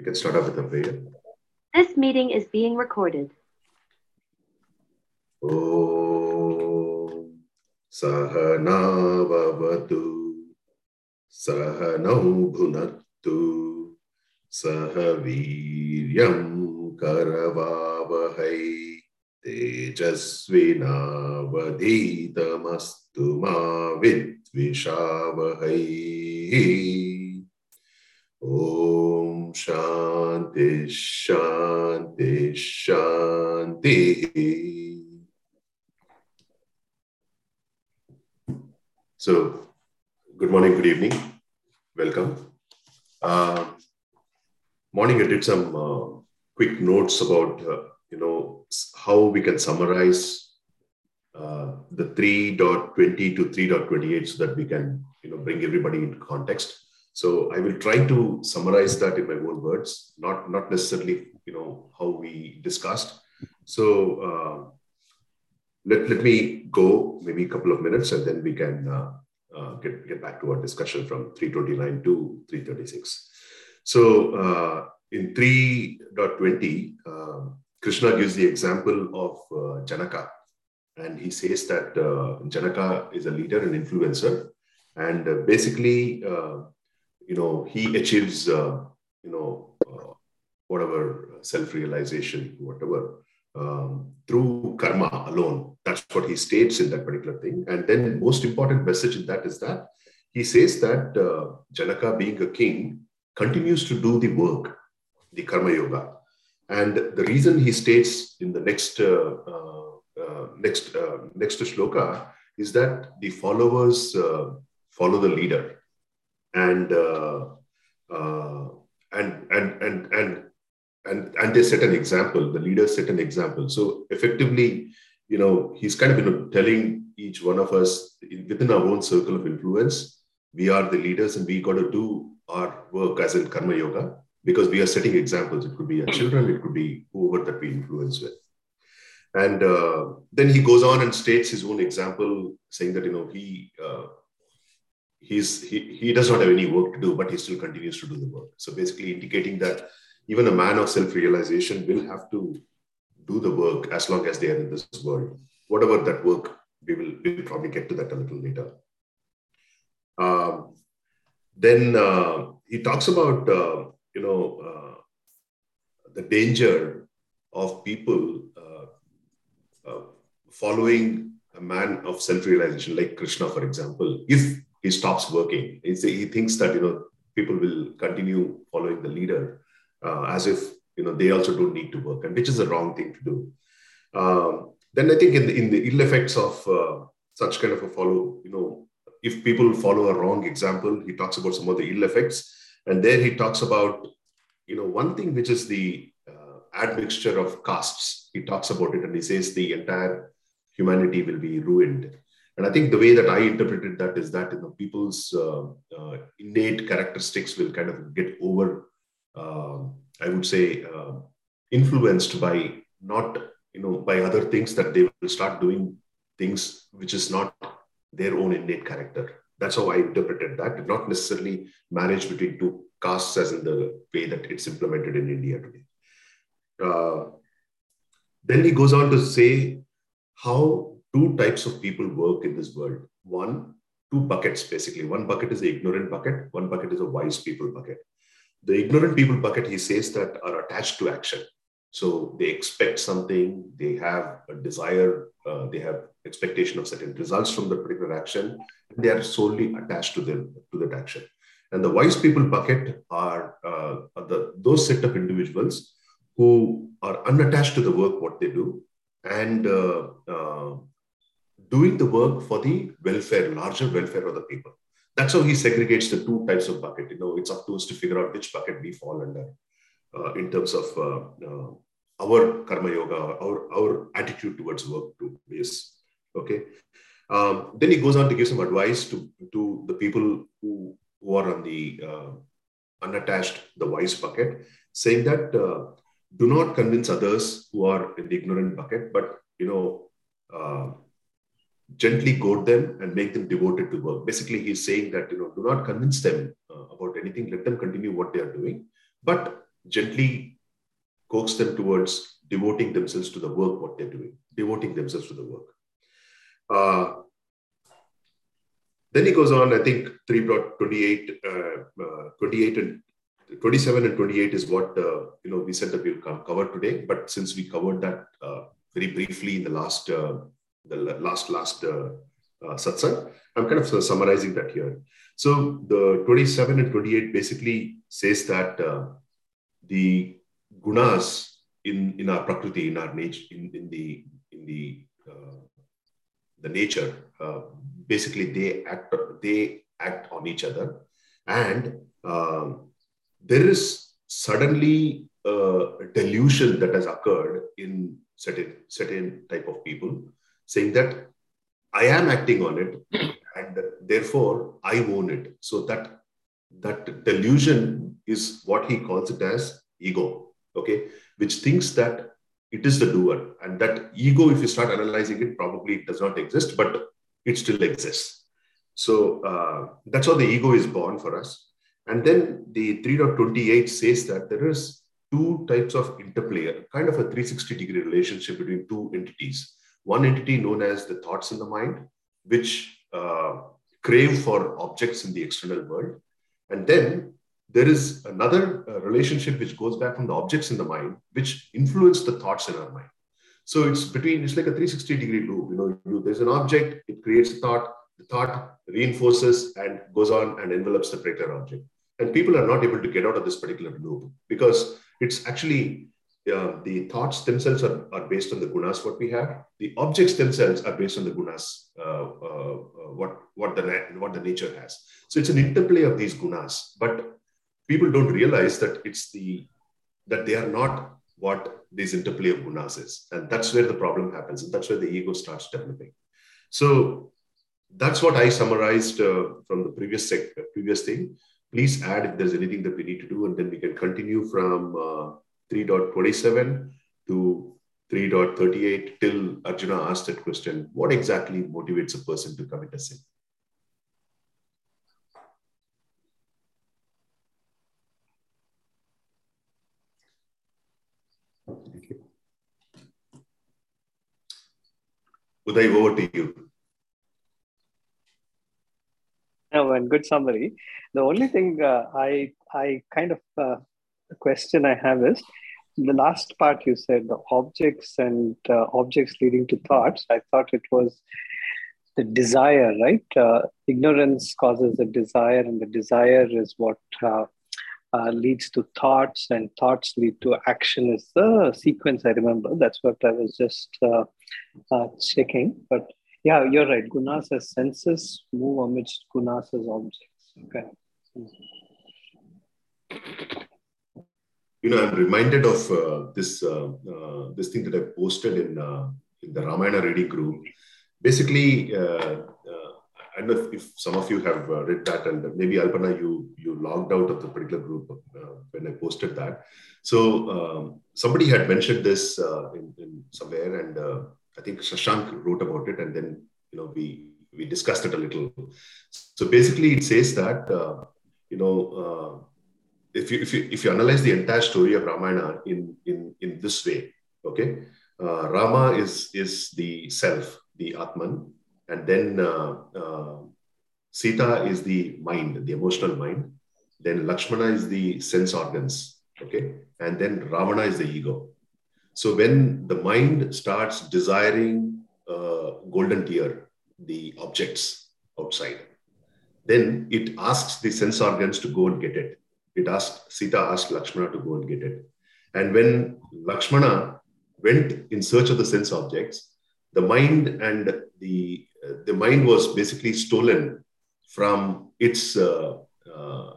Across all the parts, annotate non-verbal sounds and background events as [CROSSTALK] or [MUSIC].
We can start off with a prayer. This meeting is being recorded. ॐ सहनाववतु सहनौ भुनक्तु सह वीर्यं करवावहै तेजस्विनावधीतमस्तु मा विद्विषावहै ॐ Shanti, Shanti, Shanti. So, good morning, good evening. Welcome. Uh, morning, I did some uh, quick notes about uh, you know how we can summarize uh, the 3.20 to 3.28 so that we can you know bring everybody into context so I will try to summarize that in my own words, not not necessarily you know how we discussed. So. Uh, let, let me go maybe a couple of minutes and then we can uh, uh, get, get back to our discussion from 329 to 336. So uh, in 3.20, Krishna gives the example of Janaka. And he says that Janaka is a leader and influencer. And basically, you know, he achieves, you know, whatever self-realization, whatever, um, through karma alone. That's what he states in that particular thing. And then, most important message in that is that he says that uh, Janaka, being a king, continues to do the work, the karma yoga. And the reason he states in the next uh, uh, next next shloka is that the followers follow the leader, and uh and and and and and and they set an example the leaders set an example. So effectively you know he's kind of you know telling each one of us within our own circle of influence we are the leaders and we got to do our work as in karma yoga because we are setting examples. It could be our children it could be whoever that we influence with. And uh, then he goes on and states his own example saying that you know he uh, he's he, he does not have any work to do but he still continues to do the work so basically indicating that even a man of self realization will have to do the work as long as they are in this world. Whatever that work, we will we'll probably get to that a little later. Um, then uh, he talks about uh, you know uh, the danger of people uh, uh, following a man of self realization, like Krishna, for example. If he stops working, he thinks that you know people will continue following the leader uh, as if you know they also don't need to work, and which is a wrong thing to do. Um, then I think in the, in the ill effects of uh, such kind of a follow, you know, if people follow a wrong example, he talks about some of the ill effects, and there he talks about you know one thing which is the uh, admixture of castes. He talks about it, and he says the entire humanity will be ruined. And I think the way that I interpreted that is that you know people's uh, uh, innate characteristics will kind of get over uh, I would say, uh, influenced by not, you know, by other things that they will start doing things which is not their own innate character. That's how I interpreted that, not necessarily marriage between two castes as in the way that it's implemented in India today. Uh, then he goes on to say how two types of people work in this world. One, two buckets basically. One bucket is the ignorant bucket, one bucket is a wise people bucket. The ignorant people bucket, he says that are attached to action. So they expect something, they have a desire, uh, they have expectation of certain results from the particular action, and they are solely attached to them to that action. And the wise people bucket are, uh, are the, those set of individuals who are unattached to the work what they do and uh, uh doing the work for the welfare, larger welfare of the people that's how he segregates the two types of bucket. You know, it's up to us to figure out which bucket we fall under uh, in terms of uh, uh, our karma yoga, our, our attitude towards work to is okay. Um, then he goes on to give some advice to, to the people who, who are on the uh, unattached, the wise bucket, saying that uh, do not convince others who are in the ignorant bucket, but you know, uh, gently goad them and make them devoted to work. Basically, he's saying that you know do not convince them uh, about anything. Let them continue what they are doing, but gently coax them towards devoting themselves to the work, what they're doing, devoting themselves to the work. Uh, then he goes on, I think 3.28, uh, uh, 28 and 27 and 28 is what uh, you know we said that we'll cover today. But since we covered that uh, very briefly in the last the last last uh, uh, satsang, I'm kind of summarizing that here. So the 27 and 28 basically says that the gunas in in our prakriti, in our nature, in, in the in the the nature basically they act they act on each other. And um, there is suddenly a delusion that has occurred in certain certain type of people saying that i am acting on it [CLEARS THROAT] and therefore i own it so that that delusion is what he calls it as ego okay which thinks that it is the doer and that ego if you start analyzing it probably it does not exist but it still exists. So uh, that's how the ego is born for us. And then the 3.28 says that there is two types of interplay, kind of a 360 degree relationship between two entities. One entity known as the thoughts in the mind, which uh, crave for objects in the external world. And then there is another uh, relationship which goes back from the objects in the mind, which influence the thoughts in our mind. So it's between, it's like a 360 degree loop. You know, you, there's an object, it creates a thought, the thought reinforces and goes on and envelopes the particular object. And people are not able to get out of this particular loop because it's actually uh, the thoughts themselves are, are based on the gunas what we have. The objects themselves are based on the gunas uh, uh, uh what what the what the nature has. So it's an interplay of these gunas, but people don't realize that it's the that they are not what this interplay of gunas is. And that's where the problem happens. And that's where the ego starts developing. So that's what I summarized uh, from the previous sec- previous thing. Please add if there's anything that we need to do, and then we can continue from 3.27 to 3.38 till Arjuna asked that question what exactly motivates a person to commit a sin? Thank you. Uday, over to you. No, and good summary. The only thing uh, I I kind of uh, question I have is the last part you said the objects and uh, objects leading to thoughts. I thought it was the desire, right? Uh, ignorance causes a desire, and the desire is what uh, uh, leads to thoughts, and thoughts lead to action. Is the sequence I remember? That's what I was just uh, uh, checking. But yeah, you're right. Gunas as senses move amidst gunas as objects. Okay. You know, I'm reminded of uh, this uh, uh, this thing that I posted in in the Ramayana reading group. Basically, I don't know if, some of you have uh, read that, and maybe Alpana, you you logged out of the particular group uh, when I posted that. So um, somebody had mentioned this uh, in, in, somewhere, and uh, I think Shashank wrote about it, and then you know we we discussed it a little. So basically, it says that uh, you know uh, if you if you if you analyze the entire story of Ramayana in in in this way, okay, Rama is is the self, the Atman and then uh, uh, Sita is the mind, the emotional mind. Then Lakshmana is the sense organs. Okay. And then Ravana is the ego. So when the mind starts desiring uh, golden tear, the objects outside, then it asks the sense organs to go and get it. It asked Sita asked Lakshmana to go and get it. And when Lakshmana went in search of the sense objects, the mind and the the mind was basically stolen from its uh, uh,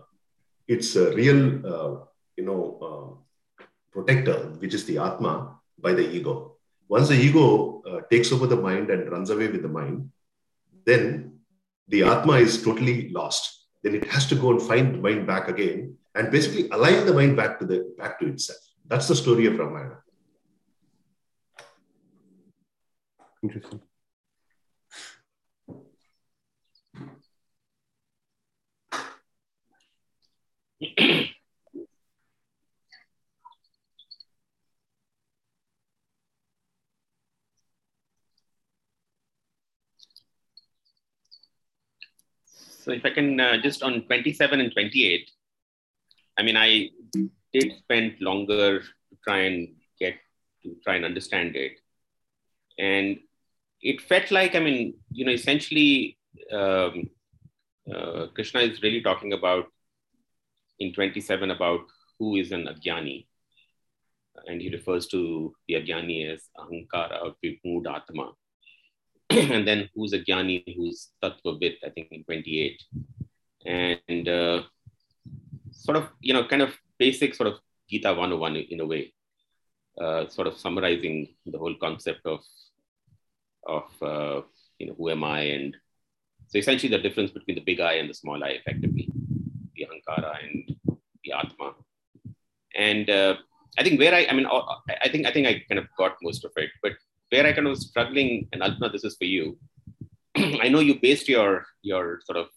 its uh, real you know protector, which is the atma, by the ego. Once the ego takes over the mind and runs away with the mind, then the atma is totally lost. Then it has to go and find the mind back again and basically align the mind back to the back to itself. That's the story of Ramayana. Interesting. So if I can uh, just on 27 and 28, I mean, I did spend longer to try and get to try and understand it. And it felt like, I mean, you know, essentially, um, uh, Krishna is really talking about in 27 about who is an Agyani. And he refers to the Agyani as Ahankara or Vimudhatma. [CLEARS THROAT] and then who's a Jnani, who's Tattvavit, I think in 28. And uh, sort of, you know, kind of basic sort of Gita 101 in a way, uh, sort of summarizing the whole concept of, of uh, you know, who am I? And so essentially the difference between the big I and the small I, effectively, the Ahankara and the Atma. And uh, I think where I, I mean, I think I think I kind of got most of it, but where I kind of was struggling, and Alpana, this is for you. [CLEARS THROAT] I know you based your your sort of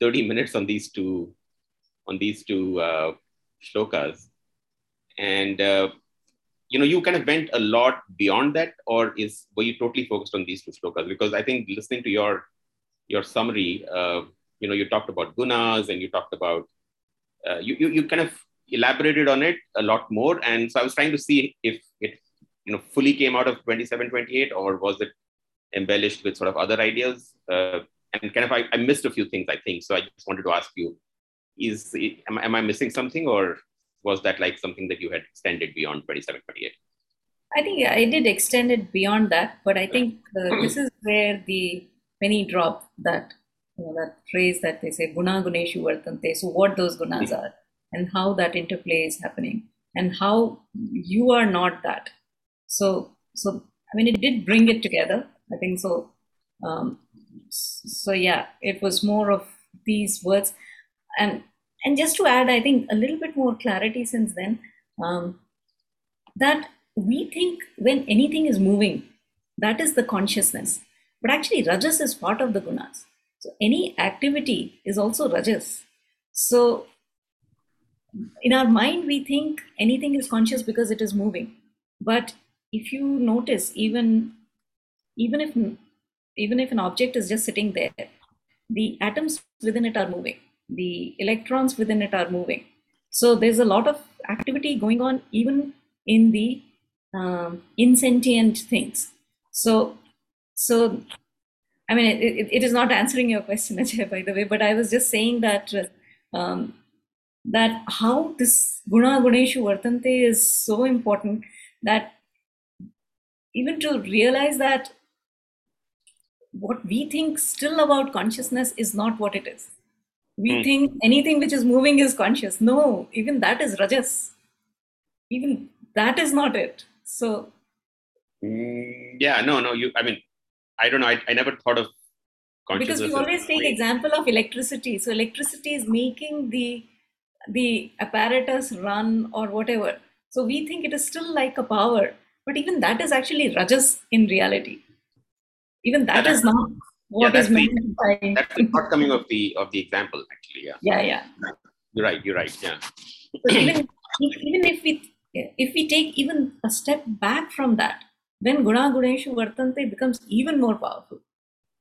30 minutes on these two on these two uh, shlokas, and uh, you know you kind of went a lot beyond that, or is were you totally focused on these two shlokas? Because I think listening to your your summary, uh, you know, you talked about gunas and you talked about uh, you, you you kind of elaborated on it a lot more, and so I was trying to see if it you know fully came out of 27 28 or was it embellished with sort of other ideas? Uh, and kind of I, I, missed a few things i think. So i just wanted to ask you is am, am i missing something or was that like something that you had extended beyond 27 28 i think i did extend it beyond that but i think uh, this is where the penny drop that you know, that phrase that they say guna guneshu vartante so what those gunas are and how that interplay is happening and how you are not that. So, so I mean, it did bring it together. I think so. Um, so yeah, it was more of these words, and and just to add, I think a little bit more clarity since then. Um, that we think when anything is moving, that is the consciousness. But actually, rajas is part of the gunas. So any activity is also rajas. So in our mind, we think anything is conscious because it is moving. But if you notice even even if even if an object is just sitting there the atoms within it are moving the electrons within it are moving so there's a lot of activity going on even in the um, insentient things so so i mean it, it, is not answering your question [LAUGHS] Ajay, by the way but i was just saying that um, that how this guna guneshu vartante is so important that even to realize that what we think still about consciousness is not what it is. We mm. think anything which is moving is conscious. No, even that is rajas. Even that is not it. So. Mm, yeah, no, no. You, I mean, I don't know. I, I never thought of consciousness. because we always take example of electricity. So electricity is making the the apparatus run or whatever. So we think it is still like a power but even that is actually rajas in reality. Even that is not what yeah, is meant the, by. That's the shortcoming of the of the example, actually. Yeah. Yeah, yeah. You're right. You're right. Yeah. So even if, even if we if we take even a step back from that, then guna guneshu vartante becomes even more powerful.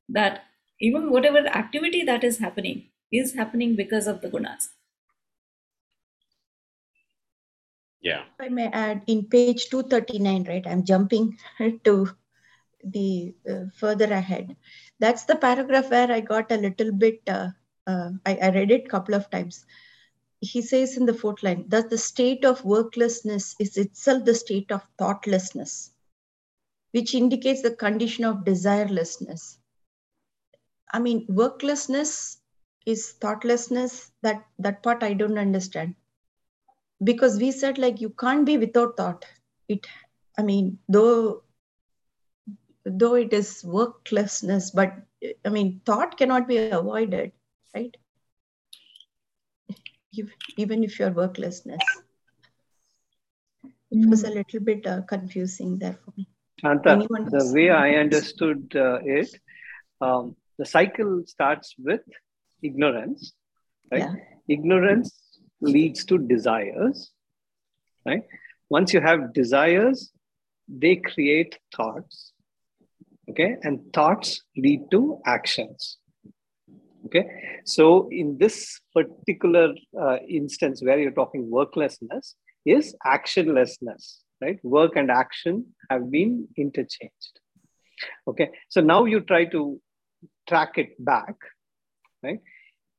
That even whatever activity that is happening is happening because of the gunas. Yeah. I may add, in page 239, right, I'm jumping [LAUGHS] to the uh, further ahead. That's the paragraph where I got a little bit, uh, uh, I, I read it a couple of times. He says in the fourth line, that the state of worklessness is itself the state of thoughtlessness, which indicates the condition of desirelessness. I mean, worklessness is thoughtlessness. That that part I don't understand because we said like you can't be without thought it i mean though though it is worklessness but i mean thought cannot be avoided right even if you're worklessness it was a little bit uh, confusing there for me Shanta, the way I understood uh, it, um, the cycle starts with ignorance, right? Yeah. Ignorance leads to desires, right? Once you have desires, they create thoughts, okay? And thoughts lead to actions. Okay, so in this particular uh, instance where you're talking worklessness is actionlessness, right? Work and action have been interchanged. Okay, so now you try to track it back, right?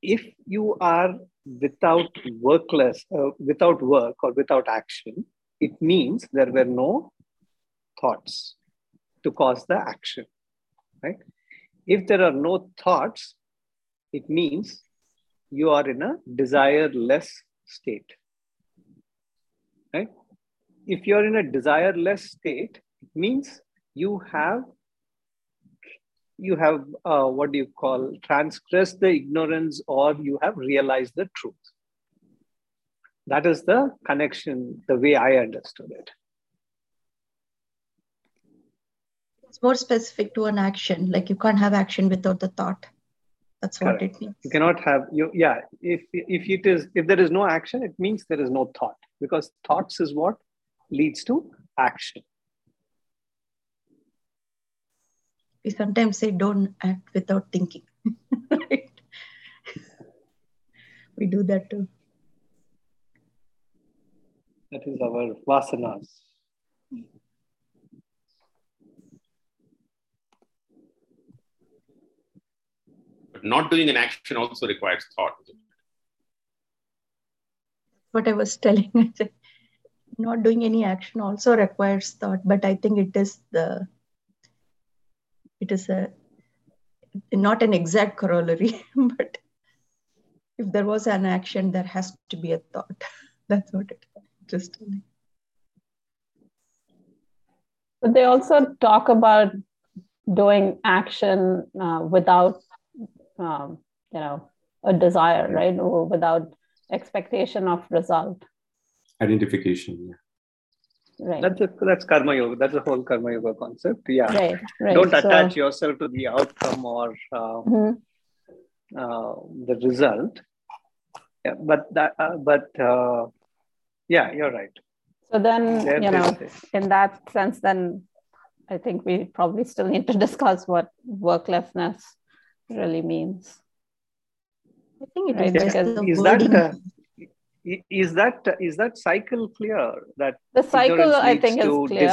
If you are without workless, uh, without work or without action, it means there were no thoughts to cause the action, right? If there are no thoughts, it means you are in a desireless state, right? If you're in a desireless state, it means you have you have uh, what do you call transgressed the ignorance or you have realized the truth that is the connection the way i understood it It's more specific to an action. Like you can't have action without the thought. That's what it means. you cannot have you yeah if if it is if there is no action it means there is no thought because thoughts is what leads to action We sometimes say don't act without thinking. [LAUGHS] right? We do that too. that is our vasanas not doing an action also requires thought. What I was telling. [LAUGHS] I said, Not doing any action also requires thought, but I think it is the it is a not an exact corollary, [LAUGHS] but if there was an action, there has to be a thought. [LAUGHS] That's what it is. Just telling. But they also talk about doing action uh, without, um, you know, a desire, right? Or without expectation of result, Identification. Yeah. right? that's a, that's karma yoga that's the whole karma yoga concept yeah right, right. don't So- attach yourself to the outcome or uh, Mhm. uh, the result yeah, but that uh, but uh, yeah you're right So then, There you know, say. in that sense, then I think we probably still need to discuss what worklessness really means. I think it is Right, just because the is that wording. uh, i- is that is that cycle clear that The cycle, I think, is to clear,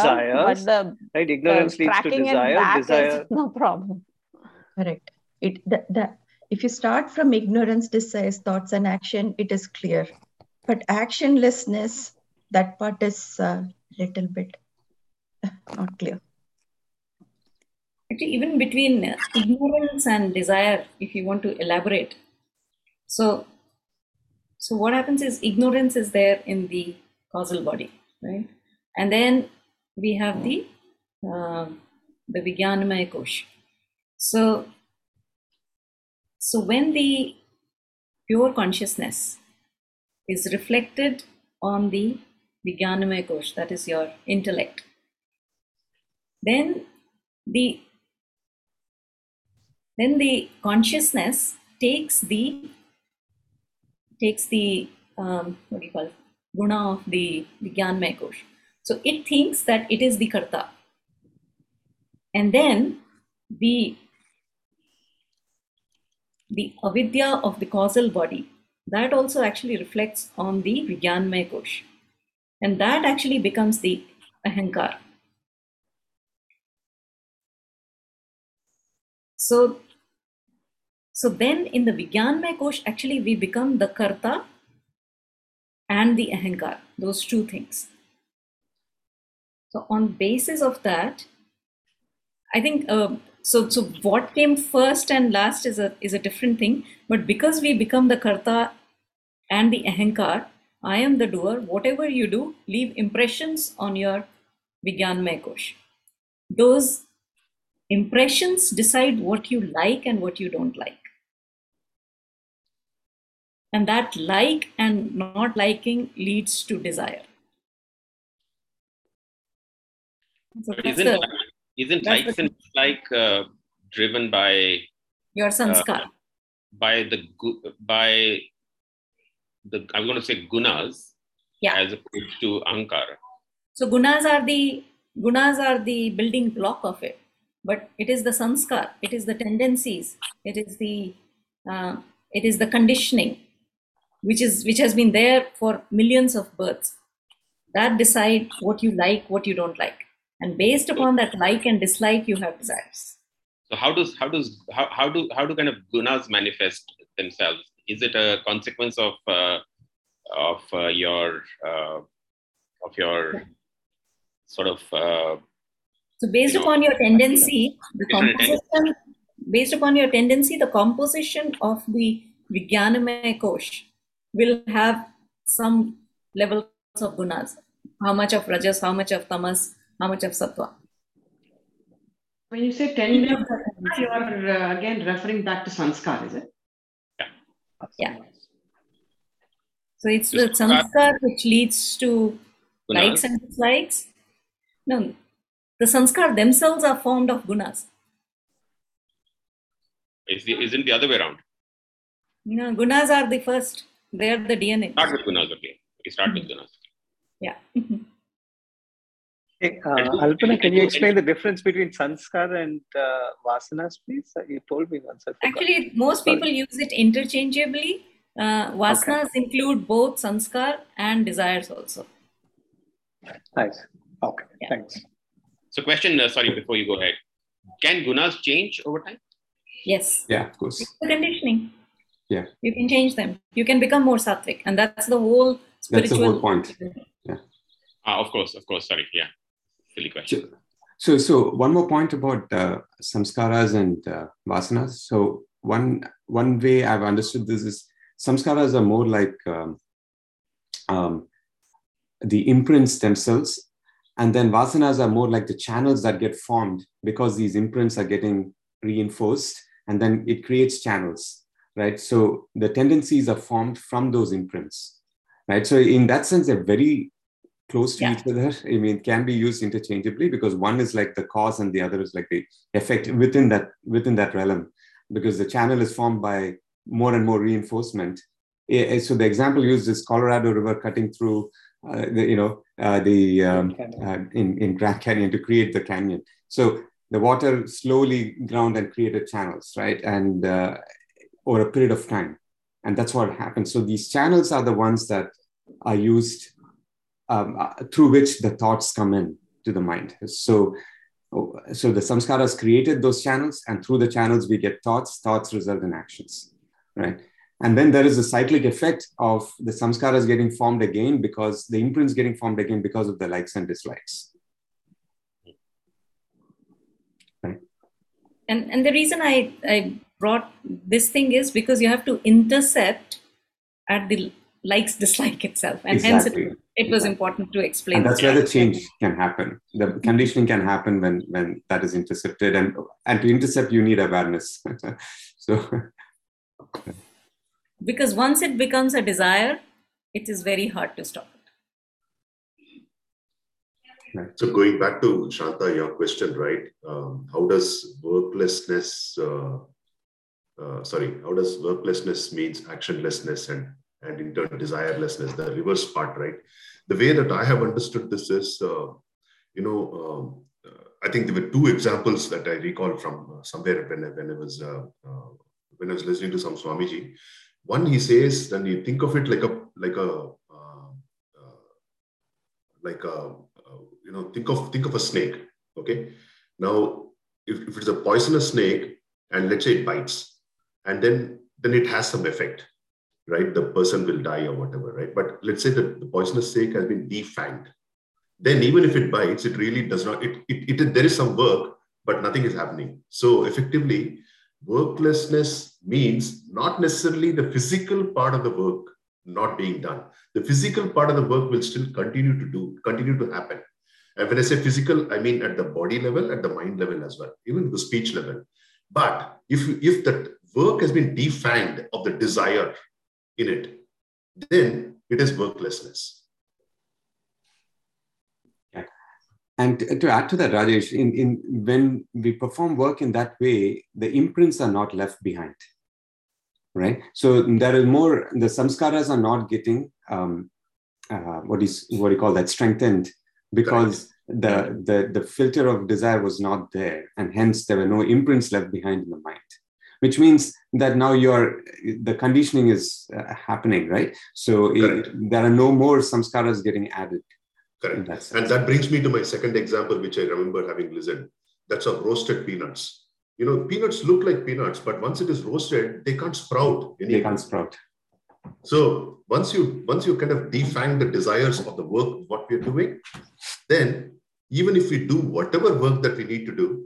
but the, right the ignorance leads to tracking it desire back desire is [LAUGHS] no problem. Correct. It that, that if you start from ignorance, desires, thoughts, and action, it is clear. But actionlessness, that part is a little bit [LAUGHS] not clear. Actually, even between ignorance and desire, if you want to elaborate. So, so what happens is ignorance is there in the causal body, right? And then we have the uh, the Vijnanamaya. So, so when the pure consciousness is reflected on the Vijnanamaya kosh, that is your intellect, then the then the consciousness takes the takes the um, what do you call it? guna of the Vijnanamaya kosh. So it thinks that it is the karta, and then the the avidya of the causal body that also actually reflects on the Vijnanamaya kosh, and that actually becomes the ahankar. So, so then in the Vijnanamaya Kosh, actually we become the Karta and the Ahankar, those two things. So on basis of that, I think uh, so. So what came first and last is a is a different thing. But because we become the Karta and the Ahankar, I am the doer. Whatever you do, leave impressions on your Vijnanamaya Kosh. Those impressions decide what you like and what you don't like and that like and not liking leads to desire. So isn't the, isn't likes and uh, driven by your sanskar. by the by the I'm going to say gunas yeah. as opposed to ankara. so gunas are the gunas are the building block of it. But it is the sanskar. It is the tendencies. It is the uh, it is the conditioning, which is which has been there for millions of births, that decide what you like, what you don't like, and based upon that like and dislike, you have desires. So how does how does how, how do how do kind of gunas manifest themselves? Is it a consequence of uh, of uh, your uh, of your sort of uh, So based You know, upon your tendency, the Based on your tendency. composition, based upon your tendency, the composition of the Vijnanamaya Kosh will have some levels of gunas. How much of rajas, how much of tamas, how much of sattva. When you say tendency, you are uh, again referring back to sanskar, is it? Yeah. So it's the Sanskar- sanskar which leads to likes and dislikes. No, the sanskar themselves are formed of gunas. Is the, isn't the other way around? No, gunas are the first. They are the DNA. Start with gunas, okay. We start with gunas. Yeah. Hey, uh, Alpana, can you explain the [LAUGHS] difference between sanskar and uh, vasanas, please? Uh, You told me once. Actually, most Sorry. people use it interchangeably. Uh, vasanas include both sanskar and desires also. Nice. Okay, Yeah. thanks. So question, uh, sorry, before you go ahead. Can gunas change over time? Yes, Yeah, of course. it's the conditioning. Yeah. You can change them. You can become more sattvic, and that's the whole That's the spiritual. whole point. Ah, of course, of course. Sorry, yeah. Silly question. So, so, so one more point about uh, samskaras and uh, vasanas. So, one one way I've understood this is samskaras are more like um, um, the imprints themselves, and then vasanas are more like the channels that get formed because these imprints are getting reinforced, and then it creates channels, right? So the tendencies are formed from those imprints, right? So in that sense, they're very close to Yeah. each other. I mean, can be used interchangeably because one is like the cause and the other is like the effect within that within that realm. Because the channel is formed by more and more reinforcement. So the example used is Colorado River cutting through, uh, the, you know, uh, the um, uh, in in Grand Canyon to create the canyon. So the water slowly ground and created channels, right? And uh, over a period of time, and that's what happens. So these channels are the ones that are used um, uh, through which the thoughts come in to the mind. So, so the samskaras created those channels, and through the channels we get thoughts. Thoughts result in actions, right? And then there is a cyclic effect of the samskaras getting formed again because the imprints getting formed again because of the likes and dislikes. Right. And and the reason I I brought this thing is because you have to intercept at the likes dislike itself, and hence Exactly. it, it was important to explain. and that's this. where the change can happen the conditioning can happen when when that is intercepted and and to intercept you need awareness [LAUGHS] so because once it becomes a desire, it is very hard to stop it. So going back to Shanta, your question, right? Um, how does worklessness, uh, uh, sorry, how does worklessness means actionlessness and and in turn desirelessness, the reverse part, right? The way that I have understood this is, uh, you know, um, uh, I think there were two examples that I recall from somewhere when I, when I was when I was listening to some Swamiji. One, he says, then you think of it like a like a like a you know think of think of a snake okay now if, if it's a poisonous snake and let's say it bites and then then it has some effect right? The person will die or whatever right? But let's say that the poisonous snake has been defanged then even if it bites it really does not it, it, it there is some work but nothing is happening. So effectively worklessness means not necessarily the physical part of the work not being done. The physical part of the work will still continue to do continue to happen. And when i say physical i mean at the body level at the mind level as well even the speech level. But if if that work has been defanged of the desire in it then it is worklessness And to add to that, Rajesh, in, in when we perform work in that way, the imprints are not left behind, right? So there is more. The samskaras are not getting um, uh, what is what do you call that strengthened because the, the the filter of desire was not there, and hence there were no imprints left behind in the mind. Which means that now you're the conditioning is uh, happening, right? So it, there are no more samskaras getting added. Correct. And that brings me to my second example, which I remember having listened. That's of roasted peanuts. You know, peanuts look like peanuts, but once it is roasted, they can't sprout. Anymore. They can't sprout. So once you once you kind of define the desires of the work what we're doing, then even if we do whatever work that we need to do,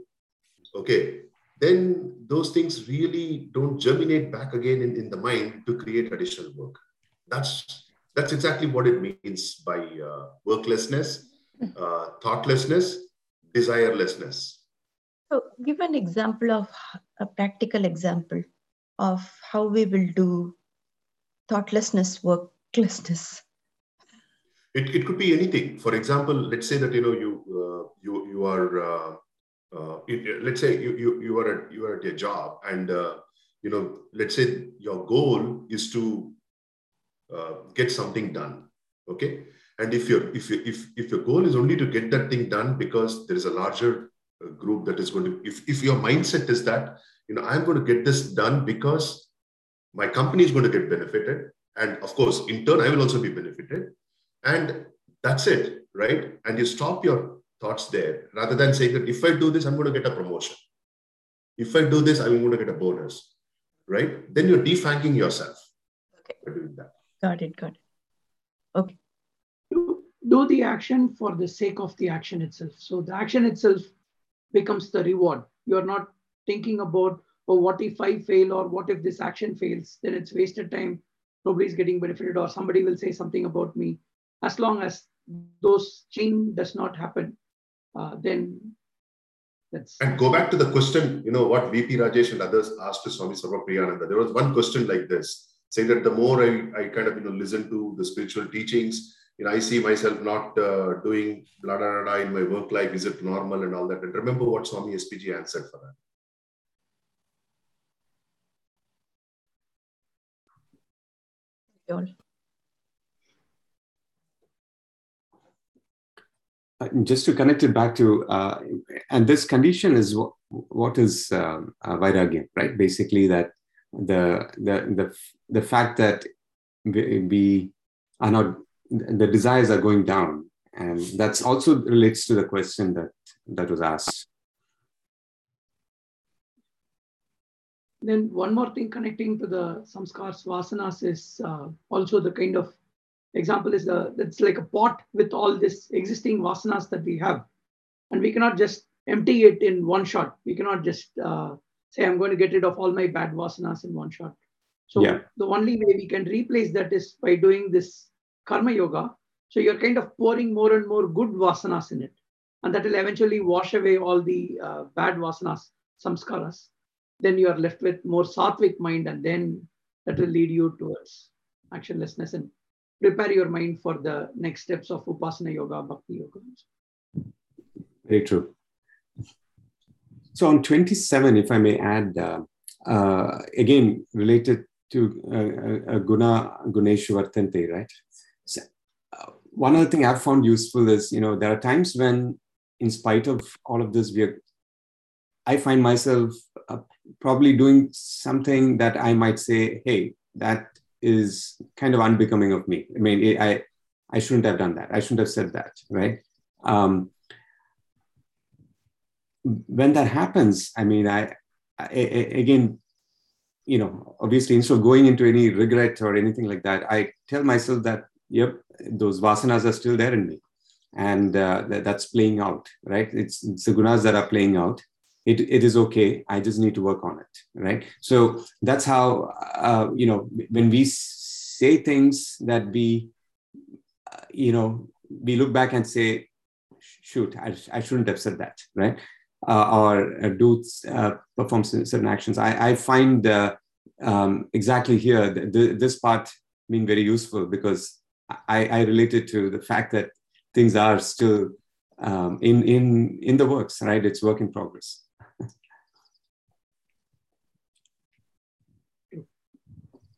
okay, then those things really don't germinate back again in, in the mind to create additional work. That's that's exactly what it means by uh, worklessness, uh, thoughtlessness, desirelessness. So, give an example of a practical example of how we will do thoughtlessness, worklessness. It, it could be anything. For example, let's say that you know you uh, you you are uh, let's say you, you you are at you are at your job and uh, you know let's say your goal is to uh, get something done. Okay, and if your if you, if if your goal is only to get that thing done because there is a larger uh, group that is going to if if your mindset is that you know I'm going to get this done because my company is going to get benefited and of course in turn i will also be benefited and that's it right and you stop your thoughts there. Rather than saying that if i do this i'm going to get a promotion. If i do this i'm going to get a bonus right? Then you're defanking yourself okay. doing that. Got it got it. Okay. Do, do the action for the sake of the action itself. So the action itself becomes the reward. You're not thinking about oh, what if I fail or what if this action fails? Then it's wasted time. Nobody's getting benefited or somebody will say something about me. As long as those chain does not happen, uh, then that's. And go back to the question, you know, what VP Rajesh and others asked to Swami Sarvapriyananda. There was one question like this, saying that the more I, I kind of, you know, listen to the spiritual teachings, you know, I see myself not uh, doing blah, blah, blah, in my work life. Is it normal and all that? And remember what Swami SPG answered for that. Uh, just to connect it back to, uh, and this condition is what, what is um, uh, vairagya, right? Basically, that the the the the fact that we, we are not the desires are going down, and that's also relates to the question that that was asked. Then one more thing connecting to the samskars vasanas is uh, also the kind of example is the that's like a pot with all this existing vasanas that we have, and we cannot just empty it in one shot. We cannot just uh, say I'm going to get rid of all my bad vasanas in one shot. So yeah. the only way we can replace that is by doing this karma yoga. So you're kind of pouring more and more good vasanas in it, and that will eventually wash away all the uh, bad vasanas, samskaras then you are left with more sattvic mind, and then that will lead you towards actionlessness and prepare your mind for the next steps of upasana yoga, bhakti yoga. Very true. So on 27, if I may add, uh, uh, again related to uh, uh, uh guna guneshu vartante, right? So, uh, one other thing I've found useful is, you know, there are times when, in spite of all of this, we are, I find myself probably doing something that I might say, hey, that is kind of unbecoming of me. I mean, I, I shouldn't have done that. I shouldn't have said that, right? Um, when that happens, I mean, I, I, again, you know, obviously, instead of going into any regret or anything like that, I tell myself that, yep, those vasanas are still there in me. And uh, that's playing out, right? It's, it's the gunas that are playing out it, it is okay. I just need to work on it right? So that's how uh, you know when we say things that we uh, you know we look back and say shoot i, I shouldn't have said that right? Uh, or uh, do uh, perform certain actions. I, I find uh, um, exactly here the, the, this part being very useful because I, I related to the fact that things are still um, in in in the works right? It's work in progress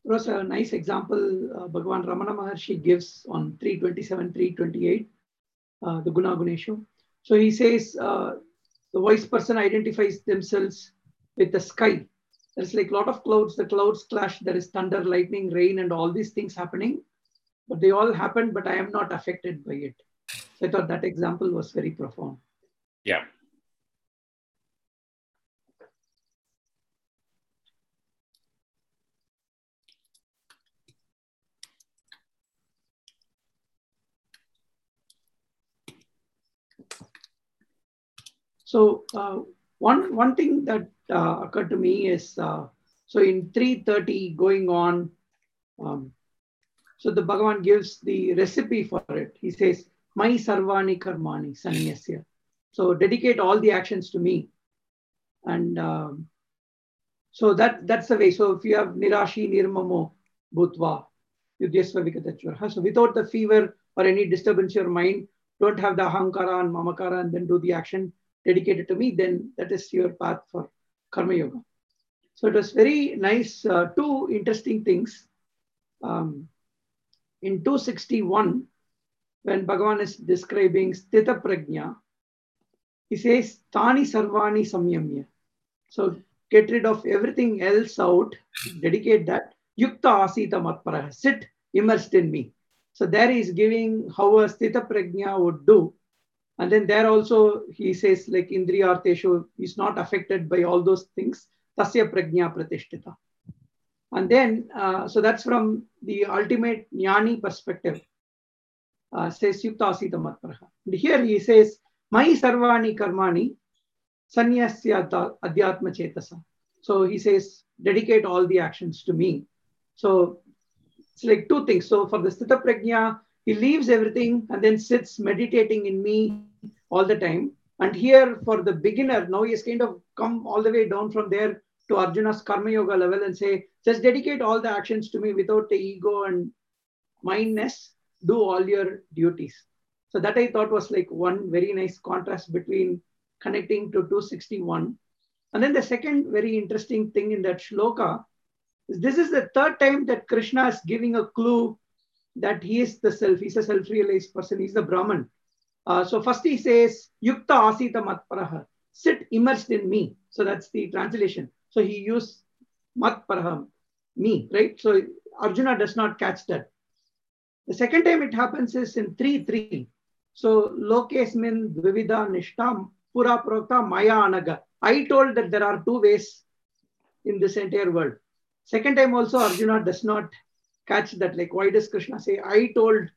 was a nice example uh, Bhagavan Ramana Maharshi gives on 327, 328, uh, the Guna Guneshu. So he says uh, the wise person identifies themselves with the sky there's like a lot of clouds, the clouds clash, there is thunder, lightning, rain, and all these things happening. But they all happen, but I am not affected by it. So I thought that example was very profound. Yeah. So uh, one one thing that uh, occurred to me is uh, so in 330 going on, um, so the Bhagavan gives the recipe for it. He says, "My sarvani karmani sanyasya." So dedicate all the actions to me, and um, so that that's the way. So if you have nirashi nirmamo bhutva yudyasva vigatajvara. So without the fever or any disturbance in your mind, don't have the ahankara and mamakara and then do the action dedicated to me, then that is your path for karma yoga. So it was very nice. Uh, two interesting things. Um, in 261, when Bhagavan is describing Sthita Prajna, he says, Tani Sarvani Samyamya. So get rid of everything else out, dedicate that. Yukta Asita Matparaha. Sit immersed in me. So there he is giving how a Sthita Prajna would do. And then there also he says like Indriyarteshu is not affected by all those things. Tasya Prajna Pratishtita. And then, uh, so that's from the ultimate jnani perspective. Uh, says Yukta Asita Matparaha. And here he says, Mai Sarvani Karmani Sanyasya Adhyatma Chetasa. So he says, dedicate all the actions to me. So it's like two things. So for the Sthita Prajna, he leaves everything and then sits meditating in me all the time. And here for the beginner, now he he's kind of come all the way down from there to Arjuna's Karma Yoga level and say, just dedicate all the actions to me without the ego and mindness, do all your duties. So that I thought was like one very nice contrast between connecting to 261. And then the second very interesting thing in that shloka is this is the third time that Krishna is giving a clue that he is the self, he's a self-realized person, he's the Brahman. Uh, so first he says, Yukta Asita Matparaha, sit immersed in me. So that's the translation. So he used Matparaha, me, right? So Arjuna does not catch that. The second time it happens is in 3 3. So Lokesmin Dvivida Nishtam Pura Prokta Maya Anaga. I told that there are two ways in this entire world. Second time also Arjuna does not catch that. Like, why does Krishna say, I told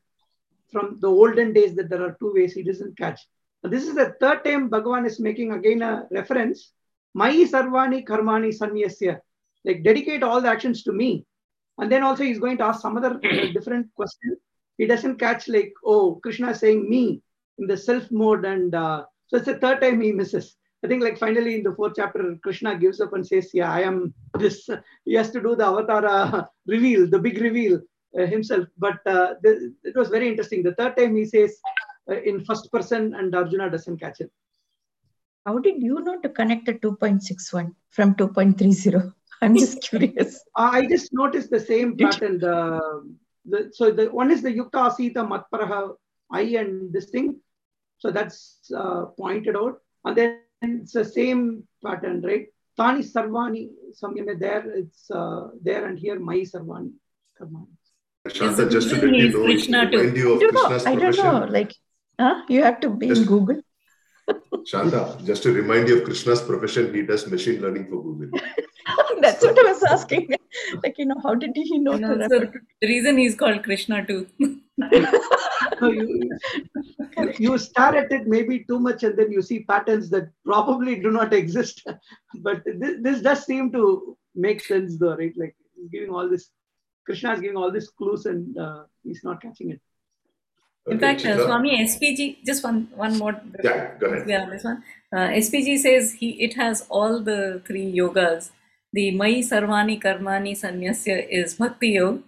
from the olden days that there are two ways, he doesn't catch. Now, this is the third time Bhagavan is making again a reference. Mai sarvani karmani sanyasya. Like, dedicate all the actions to me. And then also he's going to ask some other [CLEARS THROAT] different question. He doesn't catch like, oh, Krishna is saying me in the self mode. And uh, so it's the third time he misses. I think like finally in the fourth chapter, Krishna gives up and says, yeah, I am this. [LAUGHS] He has to do the avatar reveal, the big reveal uh, himself. But uh, th- it was very interesting. The third time he says uh, in first person and Arjuna doesn't catch it. How did you know to connect the 2.61 from 2.30? [LAUGHS] I'm just curious. I just noticed the same pattern. The, the, so the one is the Yukta Asita Matparaha I and this thing. So that's uh, pointed out. And then it's the same pattern, right? Tani Sarvani Samyame there, it's uh, there and here Mai Sarvani Karmani. Shanta, just to let you know, Krishna too. remind you of don't know. Krishna's I don't profession. know. Like, huh? You have to be in Google. Shanta, just to remind you of Krishna's profession, he does machine learning for Google. [LAUGHS] That's what I was asking. Like, you know, how did he know And to also, refer to the reason he's called Krishna too. So you, you stare at it maybe too much and then you see patterns that probably do not exist. [LAUGHS] But this, this does seem to make sense though, right? Like giving all this, Krishna is giving all these clues and uh, he's not catching it. In fact, uh, Chitra? Swami SPG, just one one more. Yeah, go ahead. Yeah, this one. Uh, SPG says he it has all the three yogas. The Mai Sarvani Karmani Sanyasya is Bhakti Yoga.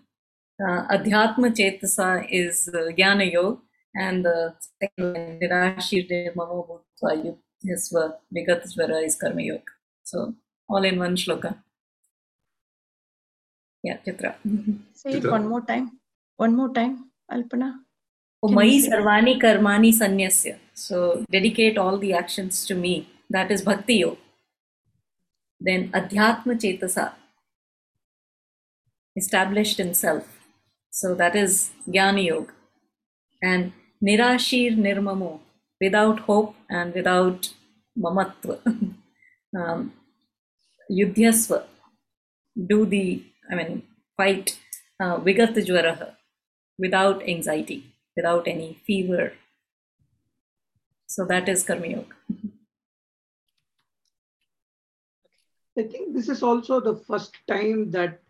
Uh, Adhyatma Chetasa is uh, Jnana Yoga. And the second one, Nirashi Mamo Bhutva Yudhyasva Vigatajvara is Karma Yoga. So all in one shloka. Yeah, Chitra. Say Chitra. it one more time. One more time, Alpana. Oh, Mai Sarvani Karmani Sanyasya. So dedicate all the actions to me. That is Bhakti Yoga. Then Adhyatma Chetasa, established in self. So that is Jnana Yoga. And Nirashir Nirmamo, without hope and without mamatva. um, Yudhyasva, do the, I mean, fight uh, Jwaraha without anxiety, without any fever. So that is Karma Yoga. I think this is also the first time that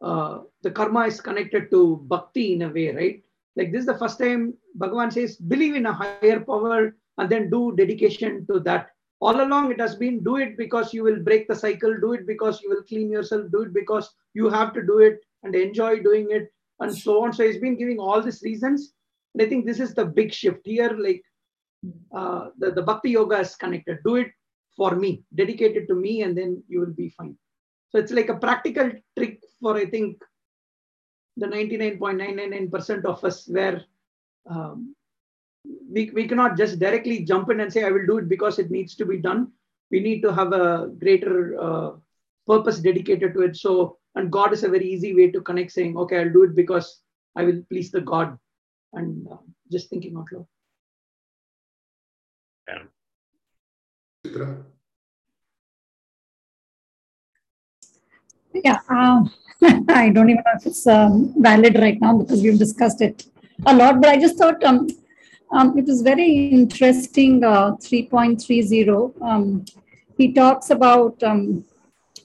uh, the karma is connected to bhakti in a way, right? Like this is the first time Bhagavan says, believe in a higher power and then do dedication to that. All along it has been do it because you will break the cycle, do it because you will clean yourself, do it because you have to do it and enjoy doing it, and so on. So he's been giving all these reasons. And I think this is the big shift here. Like uh, the, the bhakti yoga is connected. Do it for me, dedicate it to me, and then you will be fine. So it's like a practical trick for, I think, the 99.999% of us where um, we, we cannot just directly jump in and say, I will do it because it needs to be done. We need to have a greater uh, purpose dedicated to it. So, and God is a very easy way to connect saying, okay, I'll do it because I will please the God and uh, just thinking out loud. Yeah. Yeah, um, [LAUGHS] I don't even know if it's um, valid right now because we've discussed it a lot, but I just thought um, um, it was very interesting. Uh, 3.30. Um, he talks about um,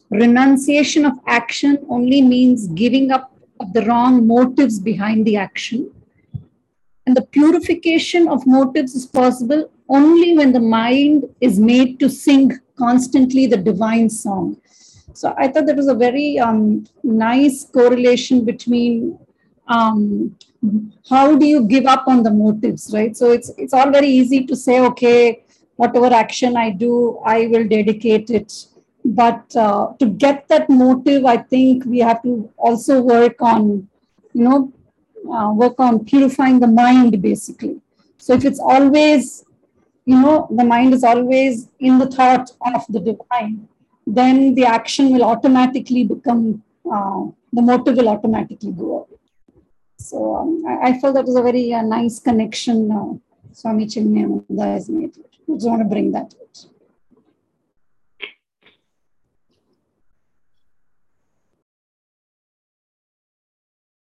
renunciation of action only means giving up of the wrong motives behind the action. And the purification of motives is possible only when the mind is made to sing constantly the divine song. So I thought that was a very um, nice correlation between um, how do you give up on the motives, right? So it's it's all very easy to say, okay, whatever action I do, I will dedicate it. But uh, to get that motive, I think we have to also work on, you know, uh, work on purifying the mind, basically. So if it's always, you know, the mind is always in the thought of the divine, then the action will automatically become, uh, the motive will automatically go away. So um, I, I, felt that was a very uh, nice connection uh, Swami Chinmayananda has made. I just want to bring that out.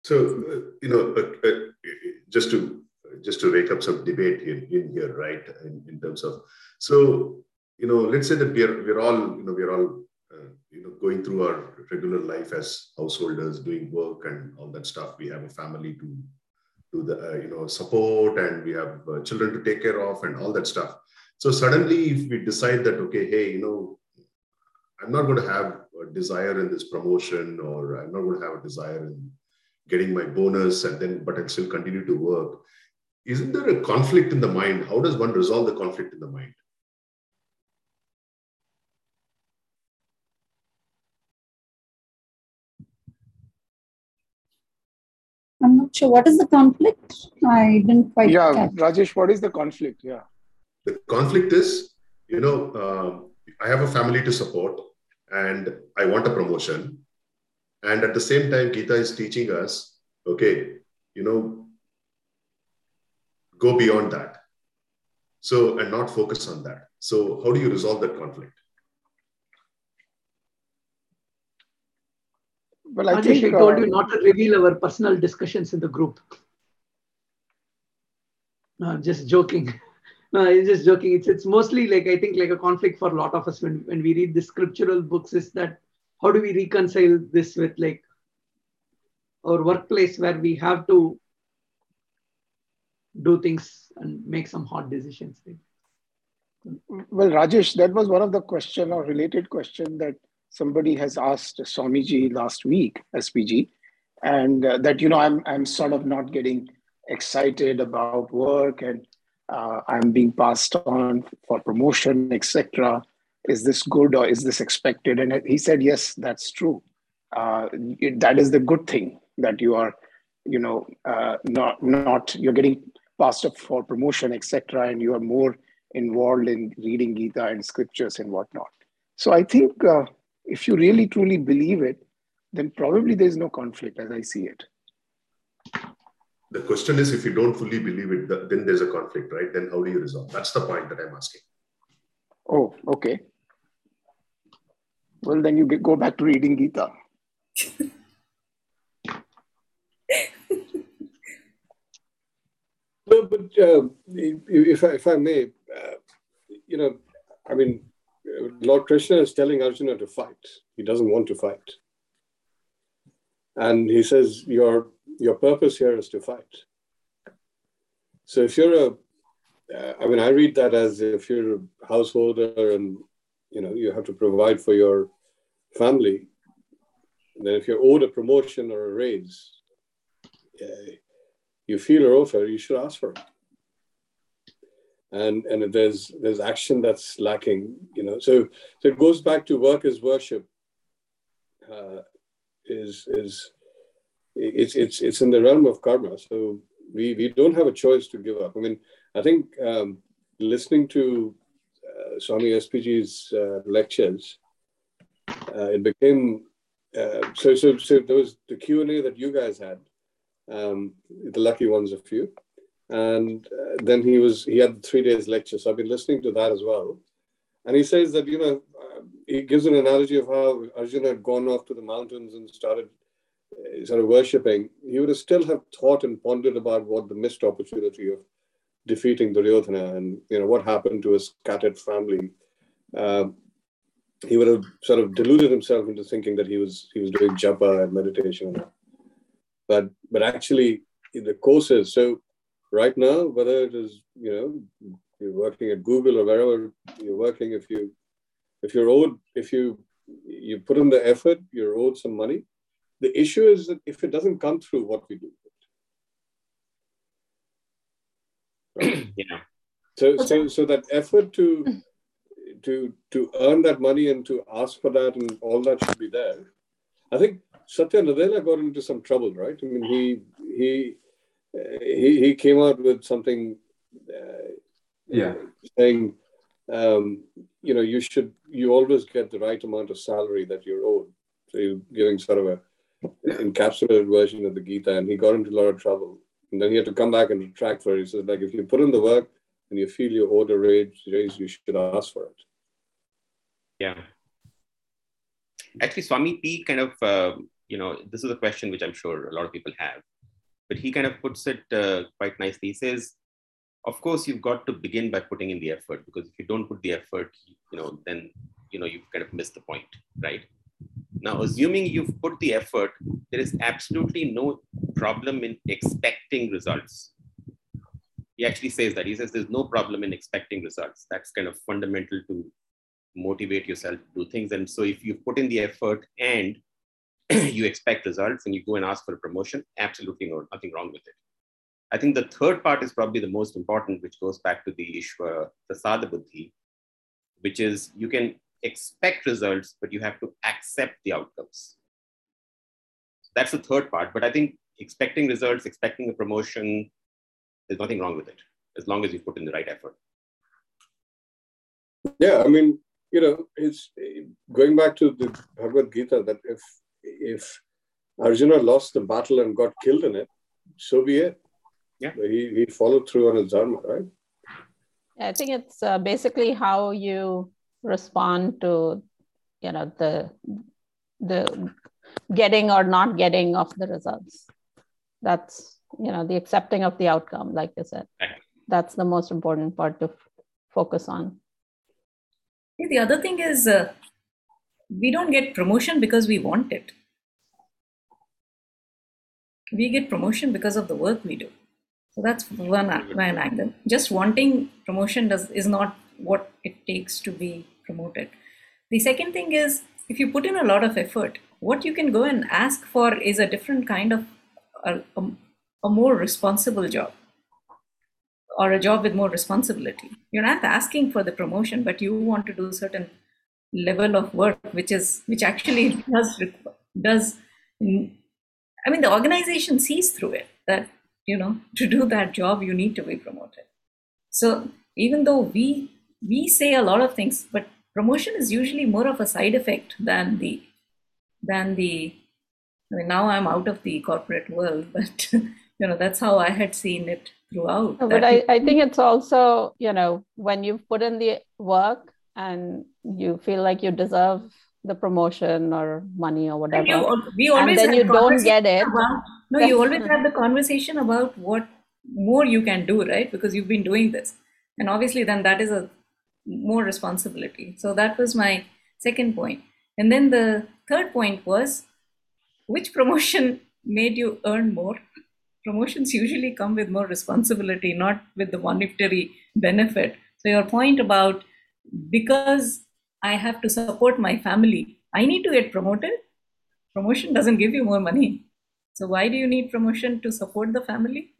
So, uh, you know, uh, just to just to rake up some debate in, in here, right? In, in terms of, so, you know, let's say that we're, we're all, you know, we're all, uh, you know, going through our regular life as householders, doing work and all that stuff. We have a family to do the, uh, you know, support and we have uh, children to take care of and all that stuff. So suddenly if we decide that, okay, hey, you know, I'm not going to have a desire in this promotion or I'm not going to have a desire in getting my bonus and then, but I'll still continue to work isn't there a conflict in the mind? How does one resolve the conflict in the mind? I'm not sure. What is the conflict? I didn't quite. Yeah, catch. Rajesh, what is the conflict? Yeah. The conflict is, you know, um, I have a family to support and I want a promotion. And at the same time, Gita is teaching us, okay, you know, go beyond that. So, and not focus on that. So, how do you resolve that conflict? Well, I Rajesh, think I told uh, you not to reveal our personal discussions in the group. No, I'm just joking. [LAUGHS] No, I'm just joking. It's it's mostly like I think like a conflict for a lot of us when, when we read the scriptural books is that how do we reconcile this with like our workplace where we have to do things and make some hard decisions. Well, Rajesh, that was one of the question or related question that somebody has asked Swamiji last week, SPG, and uh, that you know I'm I'm sort of not getting excited about work and uh, I'm being passed on for promotion, etc. Is this good or is this expected? And he said, yes, that's true. Uh, it, that is the good thing that you are, you know, uh, not not you're getting passed up for promotion, etc., and you are more involved in reading Gita and scriptures and whatnot. So I think uh, if you really truly believe it, then probably there's no conflict as I see it. The question is if you don't fully believe it, then there's a conflict, right? Then how do you resolve? That's the point that I'm asking. Oh, okay. Well, then you go back to reading Gita. [LAUGHS] no, but uh, if, I, if I may, uh, you know, I mean, Lord Krishna is telling Arjuna to fight. He doesn't want to fight. And he says, Your, your purpose here is to fight. So if you're a, uh, I mean, I read that as if you're a householder and you know you have to provide for your family. then if you're owed a promotion or a raise, uh, you feel a offer, you should ask for it and and there's there's action that's lacking you know. So so it goes back to work as worship. Uh, is is it's it's it's in the realm of karma. So we we don't have a choice to give up. I mean i think um, listening to uh, swami spg's uh, lectures uh, it became uh, so so so there was the q&a that you guys had um, the lucky ones of you and uh, then he was he had three days lecture. So i've been listening to that as well. And he says that you know uh, he gives an analogy of how arjuna had gone off to the mountains and started uh, sort of worshipping. He would have still have thought and pondered about what the missed opportunity of defeating duryodhana and you know what happened to his scattered family. Um, he would have sort of deluded himself into thinking that he was he was doing japa and meditation but but actually in the courses so right now, whether it is, you know, you're working at Google or wherever you're working, if you if you're owed, if you you put in the effort, you're owed some money. The issue is that if it doesn't come through, what we do. Right? [CLEARS THROAT] yeah. So so so that effort to mm-hmm. to to earn that money and to ask for that and all that should be there. I think Satya Nadella got into some trouble, right? I mean, he he he, he came out with something uh, yeah. saying um, you know you should you always get the right amount of salary that you're owed so you're giving sort of a encapsulated version of the gita and he got into a lot of trouble. And then he had to come back and retract for it. He says like if you put in the work and you feel you owed a raise, raise you should ask for it. Yeah. Actually swami p kind of uh, you know this is a question which i'm sure a lot of people have but he kind of puts it uh, quite nicely. He says, of course, you've got to begin by putting in the effort because if you don't put the effort, you know, then you know you've kind of missed the point, right? Now, assuming you've put the effort, there is absolutely no problem in expecting results. He actually says that. He says there's no problem in expecting results. That's kind of fundamental to motivate yourself to do things. And so if you put in the effort and [CLEARS THROAT] you expect results and you go and ask for a promotion, absolutely no, nothing wrong with it. I think the third part is probably the most important, which goes back to the Ishwara uh, Prasada Buddhi, which is you can expect results, but you have to accept the outcomes. That's the third part. But I think expecting results, expecting a promotion, there's nothing wrong with it, as long as you put in the right effort. Yeah, I mean, you know, it's eh, going back to the Bhagavad Gita that if if Arjuna lost the battle and got killed in it, so be it. Yeah. He, he followed through on his dharma, right? I think it's uh, basically how you respond to, you know, the the getting or not getting of the results. That's you know the accepting of the outcome, like you said. That's the most important part to f- focus on. The other thing is uh, we don't get promotion because we want it. We get promotion because of the work we do. So that's one, one angle. Just wanting promotion does is not what it takes to be promoted. The second thing is if you put in a lot of effort, what you can go and ask for is a different kind of a, a, a more responsible job or a job with more responsibility. You're not asking for the promotion, but you want to do certain level of work which is which actually [LAUGHS] does does i mean the organization sees through it that you know to do that job you need to be promoted so even though we we say a lot of things but promotion is usually more of a side effect than the than the I mean now I'm out of the corporate world, [LAUGHS] but you know that's how I had seen it throughout. but I, I think it's also, you know, when you put in the work and you feel like you deserve the promotion or money or whatever. You, we always and then you don't get it. About, no, you always have the conversation about what more you can do, right? Because you've been doing this. And obviously, then that is a more responsibility. So that was my second point. And then the third point was which promotion made you earn more? Promotions usually come with more responsibility, not with the monetary benefit. So, your point about because I have to support my family, I need to get promoted. Promotion doesn't give you more money. So, why do you need promotion to support the family?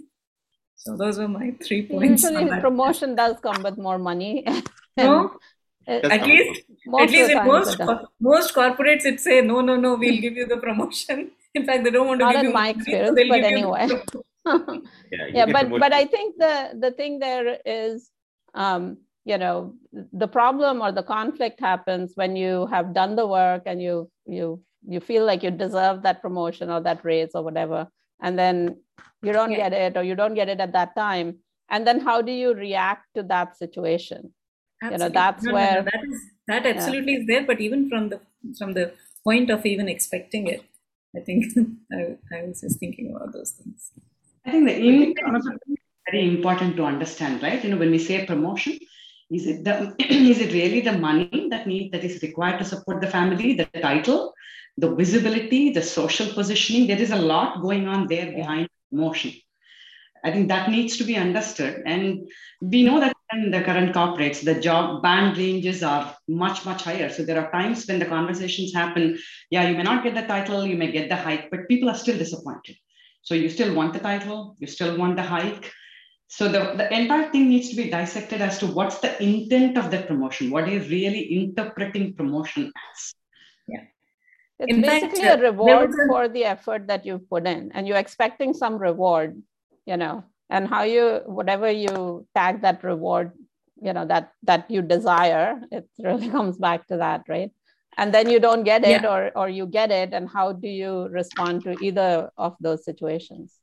So, those were my three points. Usually, promotion does come with more money. [LAUGHS] no, at least, at least in most most corporates, it say no, no, no. We'll give you the promotion. [LAUGHS] In fact, they don't want to Not give in you my money, so experience, but give anyway. the- [LAUGHS] Yeah, you yeah but promoted. but i think the the thing there is um you know the problem or the conflict happens when you have done the work and you you you feel like you deserve that promotion or that raise or whatever and then you don't Yeah. get it or you don't get it at that time and then how do you react to that situation you know that's No, no, no, where that is that Yeah. absolutely is there. But even from the from the point of even expecting it, I think [LAUGHS] I, I was just thinking about those things. I think the in- is very important to understand, right? You know, when we say promotion, is it the [CLEARS THROAT] is it really the money that need that is required to support the family, the title, the visibility, the social positioning? There is a lot going on there behind promotion. I think that needs to be understood. And we know that in the current corporates, the job band ranges are much, much higher. So there are times when the conversations happen. Yeah, you may not get the title, you may get the hike, but people are still disappointed. So you still want the title, you still want the hike. So the, the entire thing needs to be dissected as to what's the intent of that promotion. What are you really interpreting promotion as? Yeah. It's In basically uh, a reward a- for the effort that you've put in and you're expecting some reward you know and how you whatever you tag that reward you know that that you desire it really [LAUGHS] comes back to that right and then you don't get it Yeah. or or you get it and how do you respond to either of those situations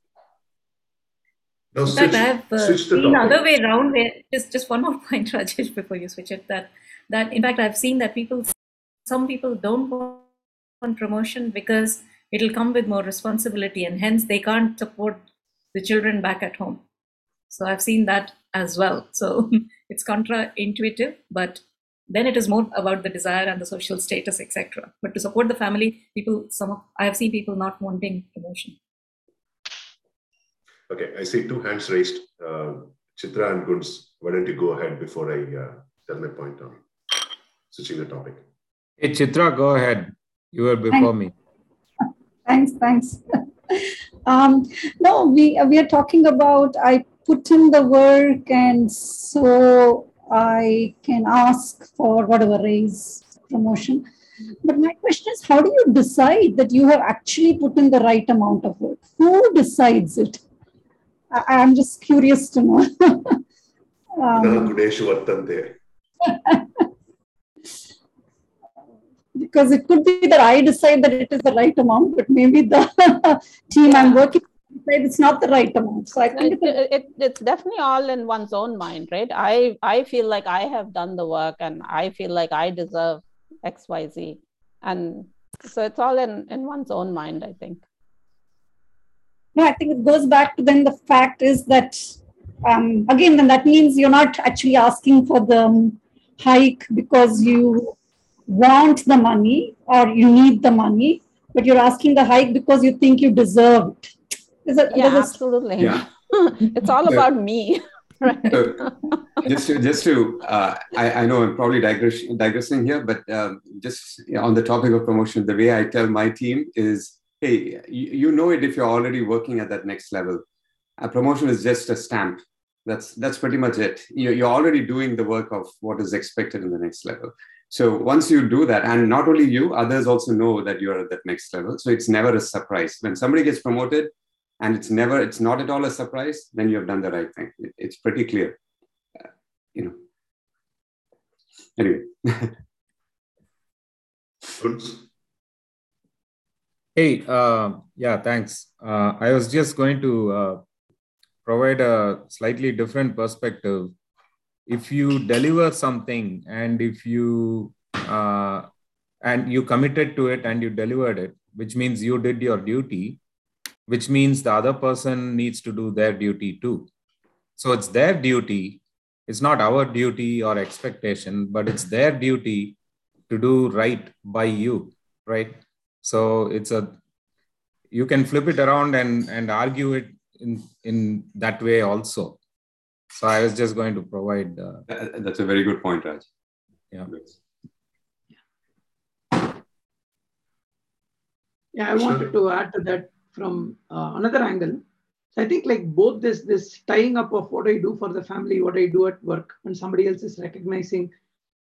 In switch, fact, I have uh, switch the seen other way around. Where just just one more [LAUGHS] point, Rajesh, before you switch it. That that in fact, I've seen that people, some people don't want promotion because it'll come with more responsibility, and hence they can't support the children back at home. So I've seen that as well. [LAUGHS] So it's contra-intuitive, but then it is more about the desire and the social status, etc. But to support the family, people, some of, I have seen people not wanting promotion. Okay, I see two hands raised. Uh, Chitra and Gunz, why don't you go ahead before I uh, tell my point on switching the topic? Hey, Chitra, go ahead. You were before me. Thanks, thanks. [LAUGHS] um, no, we we are talking about I put in the work, and so I can ask for whatever raise promotion. But my question is, how do you decide that you have actually put in the right amount of work? Who decides it? I, I'm just curious to know. [LAUGHS] Um, [LAUGHS] because it could be that I decide that it is the right amount, but maybe the [LAUGHS] team I'm working with decide it's not the right amount. So I think it, it, it, it's definitely all in one's own mind right? I i feel like i have done the work and i feel like i deserve xyz and so it's all in in one's own mind i think No, I think it goes back to then the fact is that, um, again, then that means you're not actually asking for the um, hike because you want the money or you need the money, but you're asking the hike because you think you deserve it. Is it, yeah absolutely Yeah. [LAUGHS] it's all about me [LAUGHS] right So just to, just to uh, I, I know I'm probably digress, digressing here, but um, just on the topic of promotion, the way I tell my team is, hey, you, know it if you're already working at that next level. A promotion is just a stamp. That's that's pretty much it. You're, already doing the work of what is expected in the next level. So once you do that, and not only you, others also know that you're at that next level. So it's never a surprise when somebody gets promoted, and it's never it's not at all a surprise. Then you have done the right thing. It's pretty clear you know. Anyway, [LAUGHS] Hey, uh, yeah, thanks. Uh, I was just going to uh, provide a slightly different perspective. If you deliver something and if you uh, and you committed to it and you delivered it, which means you did your duty, which means the other person needs to do their duty too. So it's their duty. It's not our duty or expectation, but it's their duty to do right by you, right? So it's a you can flip it around and and argue it in in that way also. So I was just going to provide. Uh, That's a very good point, Raj. Yeah. Yeah, I wanted to add to that from uh, another angle. So I think like both this this tying up of what I do for the family, what I do at work, and somebody else is recognizing,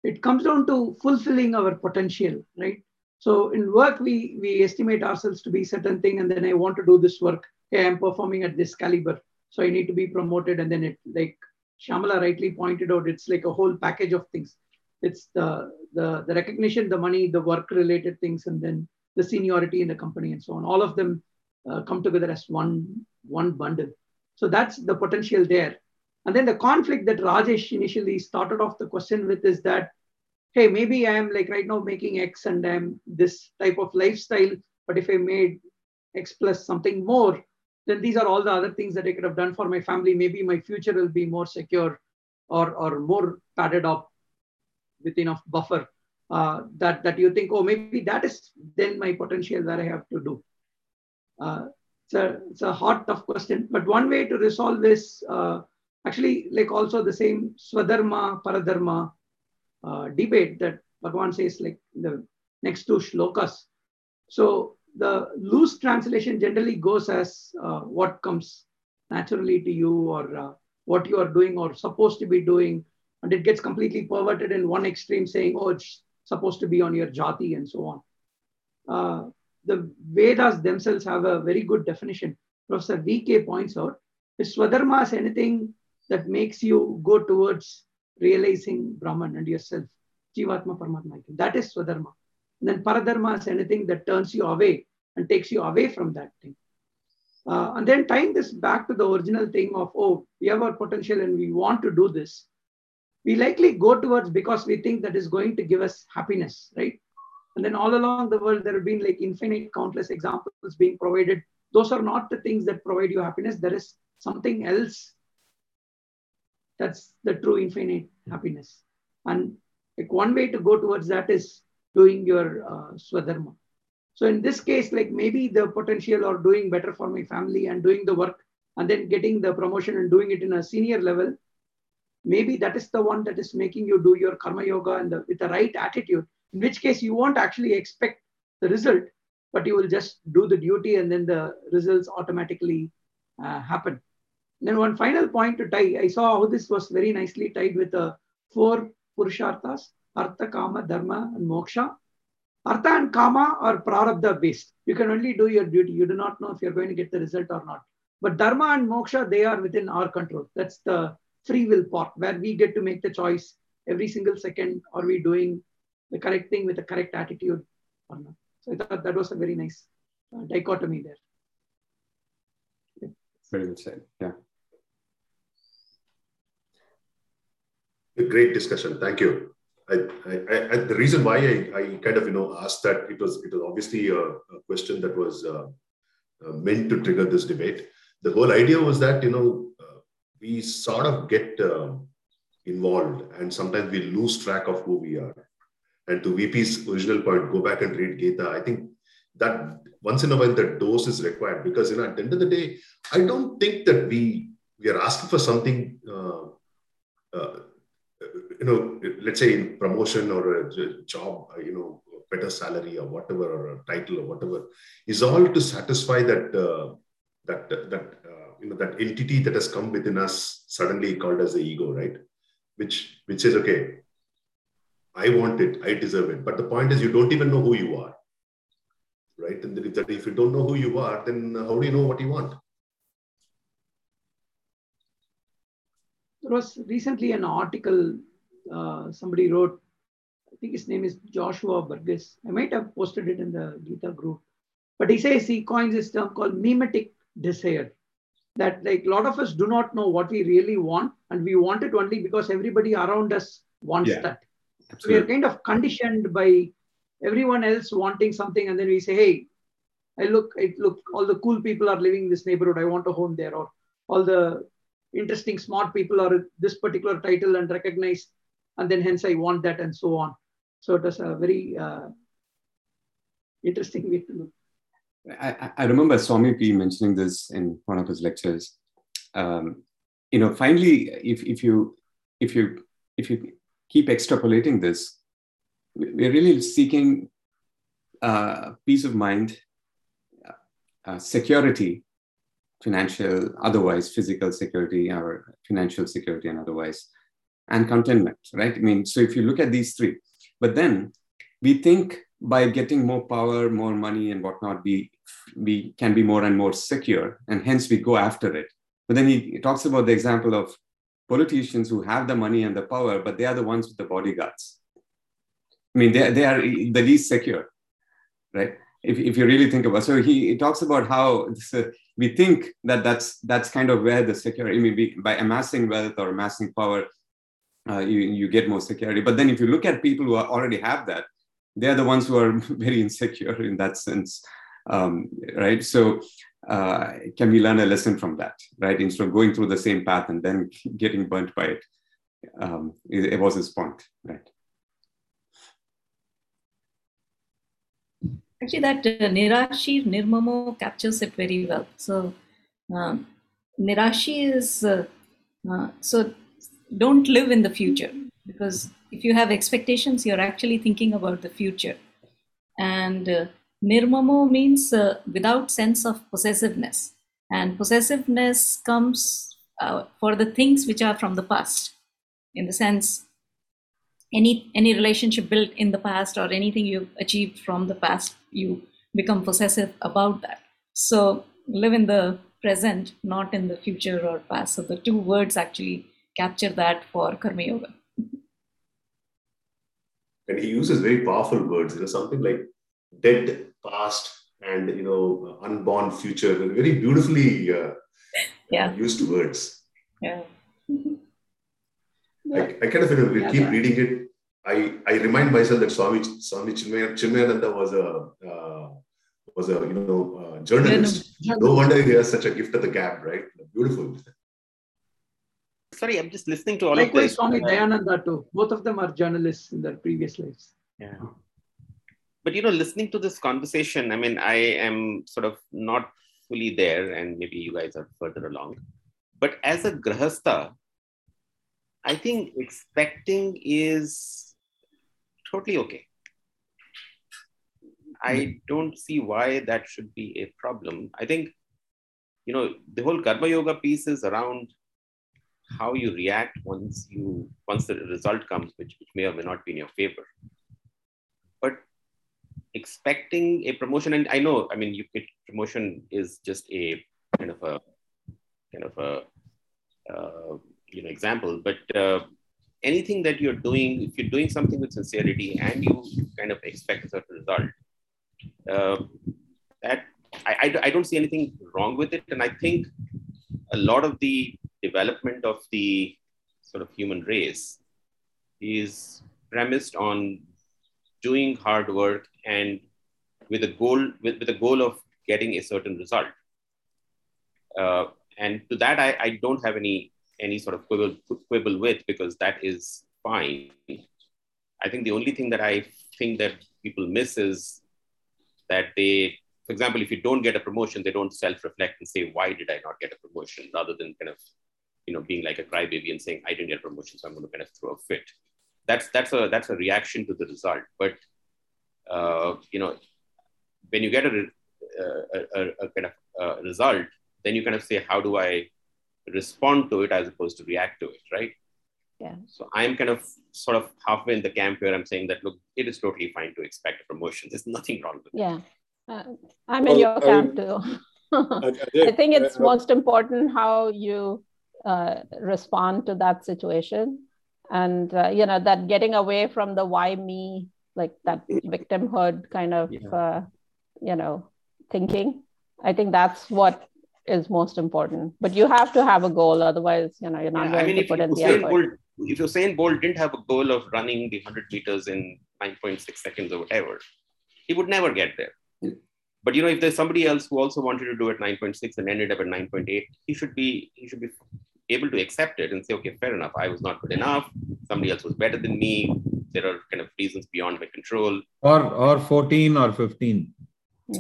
it comes down to fulfilling our potential, right? So in work, we we estimate ourselves to be certain thing, and then I want to do this work. Okay, I'm performing at this caliber, so I need to be promoted, and then it like Shamala rightly pointed out, it's like a whole package of things. It's the the the recognition, the money, the work related things, and then the seniority in the company and so on. All of them uh, come together as one one bundle. So that's the potential there. And then the conflict that Rajesh initially started off the question with is that, hey, maybe I am like right now making X and I'm this type of lifestyle, but if I made X plus something more, then these are all the other things that I could have done for my family. Maybe my future will be more secure or, or more padded up with enough buffer uh, that, that you think, oh, maybe that is then my potential that I have to do. Uh, it's, a, it's a hot, tough question. But one way to resolve this, uh, actually, like also the same Swadharma, Paradharma uh, debate that Bhagavan says, like the next two shlokas. So the loose translation generally goes as uh, what comes naturally to you or uh, what you are doing or supposed to be doing. And it gets completely perverted in one extreme saying, oh, it's supposed to be on your jati and so on. Uh, the Vedas themselves have a very good definition. Professor VK points out is Swadharma is anything that makes you go towards realizing Brahman and yourself, Jivatma Paramatma. That is Swadharma. And then Paradharma is anything that turns you away and takes you away from that thing. Uh, and then tying this back to the original thing of, oh, we have our potential and we want to do this. We likely go towards because we think that is going to give us happiness, right? And then all along the world, there have been like infinite, countless examples being provided. Those are not the things that provide you happiness. There is something else that's the true infinite happiness. And like one way to go towards that is doing your uh, swadharma. So in this case, like maybe the potential or doing better for my family and doing the work and then getting the promotion and doing it in a senior level, maybe that is the one that is making you do your karma yoga and the, with the right attitude in which case you won't actually expect the result, but you will just do the duty and then the results automatically uh, happen. Then one final point to tie, I saw how this was very nicely tied with the four purusharthas, artha, kama, dharma, and moksha. Artha and kama are prarabdha based. You can only do your duty. You do not know if you're going to get the result or not. But dharma and moksha, they are within our control. That's the free will part where we get to make the choice every single second. Are we doing the correct thing with the correct attitude or not. So I thought that was a very nice uh, dichotomy there. Very well said. Yeah. A great discussion. Thank you. I, I, I, the reason why I, kind of you know asked that it was it was obviously a, a question that was uh, uh, meant to trigger this debate. The whole idea was that you know uh, we sort of get um, involved and sometimes we lose track of who we are and to VP's original point, go back and read Gita. I think that once in a while that dose is required because you know at the end of the day, I don't think that we we are asking for something. You know, let's say in promotion or a job, uh, you know, better salary or whatever, or a title or whatever, is all to satisfy that uh, that that uh, you know that entity that has come within us suddenly called as the ego, right? Which which says, okay, I want it, I deserve it. But the point is, you don't even know who you are, right? And if, that, if you don't know who you are, then how do you know what you want? There was recently an article uh, somebody wrote I think his name is Joshua Burgess. I might have posted it in the Gita group. But he says he coins this term called mimetic desire. That like a lot of us do not know what we really want, and we want it only because everybody around us wants Yeah, that. So we are kind of conditioned by everyone else wanting something, and then we say, "Hey, I look, I look, all the cool people are living in this neighborhood. I want a home there." Or all the interesting, smart people are this particular title and recognized, and then hence I want that, and so on. So it was a very uh, interesting way to look. I, I- remember Swami P mentioning this in one of his lectures. Um, you know, finally, if, if you if you if you keep extrapolating this, we- we're really seeking uh, peace of mind, uh, security, financial, otherwise, physical security, or financial security, and otherwise, and contentment. Right? I mean, so if you look at these three, but then we think by getting more power, more money, and whatnot, we we can be more and more secure, and hence we go after it. But then he talks about the example of politicians who have the money and the power, but they are the ones with the bodyguards. I mean, they, they are the least secure, right? If, if you really think about so he, he talks about how uh, we think that that's that's kind of where the security I mean, by amassing wealth or amassing power uh, you, you get more security. But then if you look at people who already have that they're the ones who are [LAUGHS] very insecure in that sense um, right? So uh, can we learn a lesson from that right? Instead of going through the same path and then getting burnt by it um, it, it was his point right Actually, that uh, Nirashi Nirmamo captures it very well. So, um, Nirashi is uh, uh, so don't live in the future because if you have expectations, you're actually thinking about the future. And uh, Nirmamo means uh, without sense of possessiveness. And possessiveness comes uh, for the things which are from the past, in the sense any any relationship built in the past or anything you've achieved from the past you become possessive about that. So live in the present not in the future or past. So the two words actually capture that for karma yoga. And he uses very powerful words you know something like dead past and you know unborn future. Very beautifully uh, yeah. used words. Yeah. [LAUGHS] I, I kind of you know, Yeah, keep yeah. reading it I, I remind myself that Swami Swami Chinmay- Chinmayananda was a uh, was a you know uh, journalist. No wonder he has such a gift of the gab, right? Beautiful. Sorry, I'm just listening to all of Likewise, this. Swami Dayananda too. Both of them are journalists in their previous lives. Yeah. But you know, listening to this conversation, I mean, I am sort of not fully there, and maybe you guys are further along. But as a grahastha, I think expecting is totally okay. I don't see why that should be a problem. I think, you know, the whole karma yoga piece is around how you react once you once the result comes, which, which may or may not be in your favor. But expecting a promotion, and I know, I mean, you it, promotion is just a kind of a kind of a uh, you know example, but uh, anything that you're doing, if you're doing something with sincerity and you kind of expect a certain result, uh, that I, I, I don't see anything wrong with it, and I think a lot of the development of the sort of human race is premised on doing hard work and with a goal with, with a goal of getting a certain result. Uh, and to that I, I don't have any any sort of quibble, quibble with because that is fine. I think the only thing that i think that people miss is that they for example if you don't get a promotion they don't self-reflect and say why did i not get a promotion? Rather than kind of you know being like a crybaby and saying i didn't get a promotion so i'm going to kind of throw a fit. That's that's a that's a reaction to the result. But uh, you know when you get a, a, a, a kind of uh, result then you kind of say how do i respond to it as opposed to react to it right Yeah. so i'm kind of sort of halfway in the camp where i'm saying that look it is totally fine to expect a promotion there's nothing wrong with it Yeah. Uh, I'm in your I camp mean, [LAUGHS] too. I- I I think it's I- I- most important how you uh, respond to that situation. and uh, you know that getting away from the why me like that victimhood kind of Yeah. uh, you know thinking i think that's what is most important but you have to have a goal otherwise you know you're not Yeah, going I mean, to if put in the Usain effort Bolt, if Usain Bolt didn't have a goal of running the 100 meters in 9.6 seconds or whatever, he would never get there. But you know, if there's somebody else who also wanted to do it 9.6 and ended up at 9.8, he should be he should be able to accept it and say, okay, fair enough. I was not good enough. Somebody else was better than me. There are kind of reasons beyond my control. Or or 14 or 15.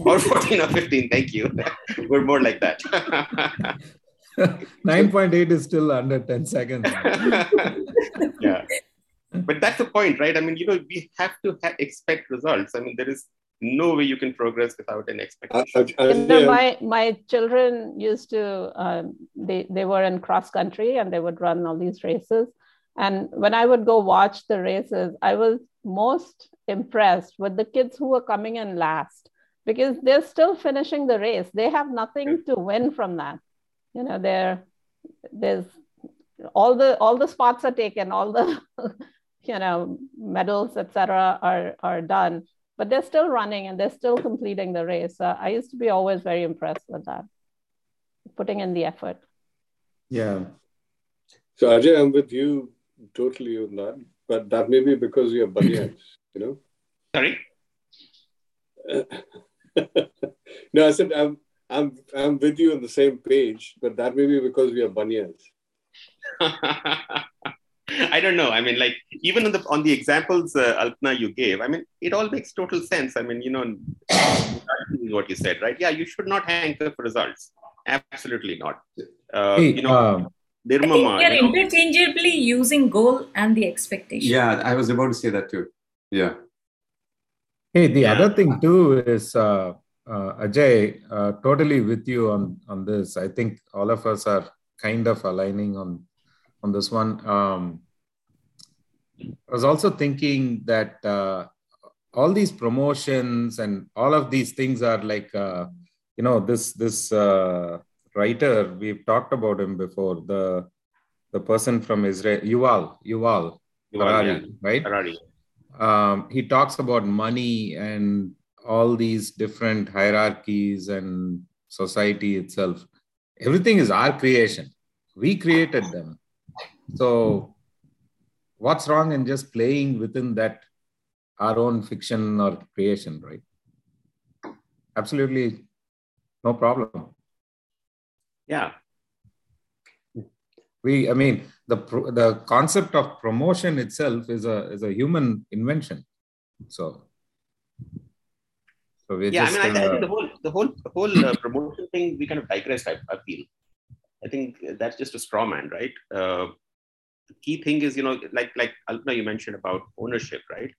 Or 14 or 15. Thank you. [LAUGHS] We're more like that. [LAUGHS] 9.8 is still under 10 seconds. [LAUGHS] yeah but that's the point right i mean you know we have to ha- expect results i mean there is no way you can progress without an expectation uh, uh, uh, You know, my my children used to um, they they were in cross country and they would run all these races and when i would go watch the races i was most impressed with the kids who were coming in last because they're still finishing the race they have nothing to win from that you know they're there's all the all the spots are taken all the [LAUGHS] you know medals etc are are done but they're still running and they're still completing the race uh, i used to be always very impressed with that putting in the effort Yeah. So Ajay, I'm with you totally on that, but that may be because you're bunions, you know. Sorry. [LAUGHS] no, I said I'm I'm I'm with you on the same page, but that may be because we are bunions. [LAUGHS] I don't know. I mean, like even on the on the examples uh, Alpna you gave, I mean, it all makes total sense. I mean, you know, [COUGHS] what you said, right? Yeah, you should not hanker for results. Absolutely not. Uh, Hey, you know, um, I think Nirmama, we are you know, interchangeably using goal and the expectation. Yeah, I was about to say that too. Yeah. Hey, the other thing too is uh, uh, Ajay, uh, totally with you on on this. I think all of us are kind of aligning on on this one. Um, I was also thinking that uh, all these promotions and all of these things are like, uh, you know, this this uh, writer we've talked about him before. The the person from Israel, Yuval, Yuval, Yuval, Harari, yeah. right? Harari. Um, he talks about money and all these different hierarchies and society itself. Everything is our creation. We created them. So, what's wrong in just playing within that our own fiction or creation, right? Absolutely no problem. yeah, We, I mean, the the concept of promotion itself is a is a human invention. So, so yeah. I just mean, I, I uh, think the whole the whole the whole uh, [COUGHS] promotion thing we kind of digressed. I, I feel. I think that's just a straw man, right? Uh, the key thing is, you know, like like Alpna, you mentioned about ownership, right?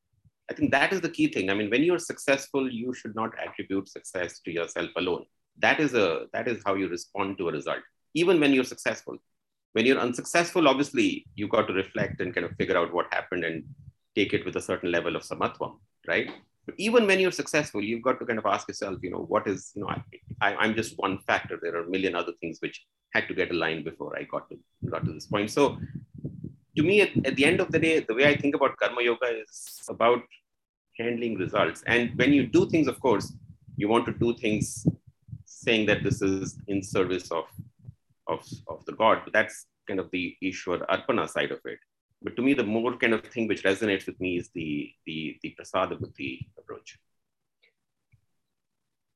I think that is the key thing. I mean, when you're successful, you should not attribute success to yourself alone. That is a that is how you respond to a result. Even when you're successful, when you're unsuccessful, obviously you got to reflect and kind of figure out what happened and take it with a certain level of samatvam, right? But even when you're successful, you've got to kind of ask yourself, you know, what is, you know, I, I'm just one factor. There are a million other things which had to get aligned before I got to got to this point. So to me, at, at the end of the day, the way I think about karma yoga is about handling results. And when you do things, of course, you want to do things saying that this is in service of of, of the God. But that's kind of the Ishwar Arpana side of it. But to me, the more kind of thing which resonates with me is the the the prasada buddhi approach.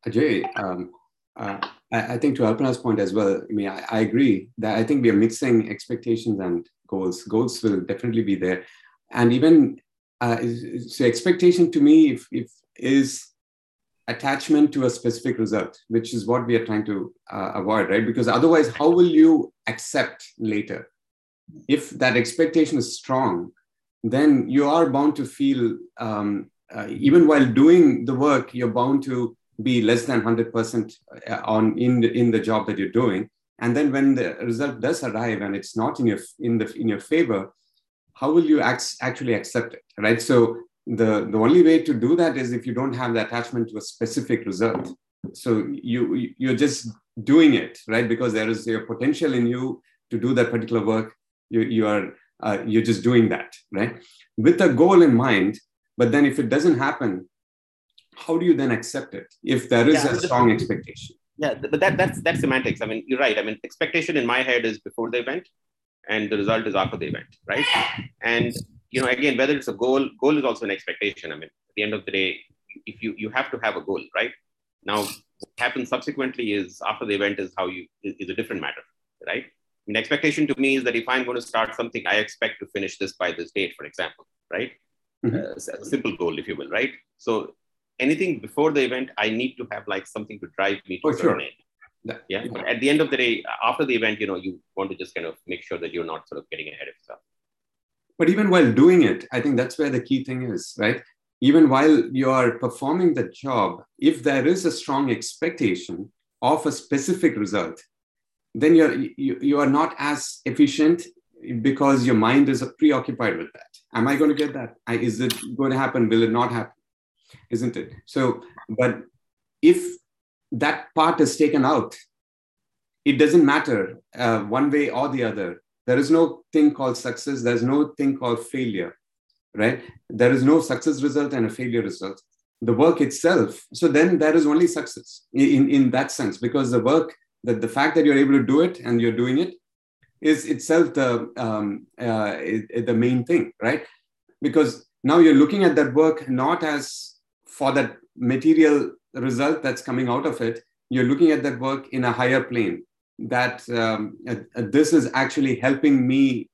Ajay, um, uh, I, I think to Alpana's point as well, I mean, I, I agree that I think we are mixing expectations and goals. Goals will definitely be there. And even uh, so expectation to me if, if is attachment to a specific result, which is what we are trying to uh, avoid, right? Because otherwise, how will you accept later? If that expectation is strong, then you are bound to feel, um, uh, even while doing the work, you're bound to be less than 100% on in the, in the job that you're doing. And then when the result does arrive and it's not in your in the in your favor, how will you act, actually accept it, right? So the the only way to do that is if you don't have the attachment to a specific result. So you you're just doing it, right? Because there is a potential in you to do that particular work. You you are uh, you're just doing that, right? With a goal in mind, but then if it doesn't happen, how do you then accept it if there is Yeah, a strong expectation? Yeah, but that that's that's semantics. I mean, you're right. I mean, expectation in my head is before the event, and the result is after the event, right? And you know, again, whether it's a goal, goal is also an expectation. I mean, at the end of the day, if you you have to have a goal, right? Now, what happens subsequently is after the event is how you is, is a different matter, right? I mean, expectation to me is that if I'm going to start something, I expect to finish this by this date, for example, right? Uh, s- a simple goal, if you will, right? So anything before the event, I need to have like something to drive me to Oh, sure. end. That- Yeah. But at the end of the day, after the event, you know, you want to just kind of make sure that you're not sort of getting ahead of yourself. But even while doing it, I think that's where the key thing is, right? Even while you're performing the job, if there is a strong expectation of a specific result, then you're you, you are not as efficient because your mind is preoccupied with that. Am I going to get that? Is it going to happen? Will it not happen? Isn't it? So, but if that part is taken out, it doesn't matter uh, one way or the other. There is no thing called success. There's no thing called failure, right? There is no success result and a failure result. The work itself. So then there is only success in, in that sense, because the work, that the fact that you're able to do it and you're doing it is itself the um, uh, the main thing, right? Because now you're looking at that work not as for that material result that's coming out of it. You're looking at that work in a higher plane. That um, uh, uh, this is actually helping me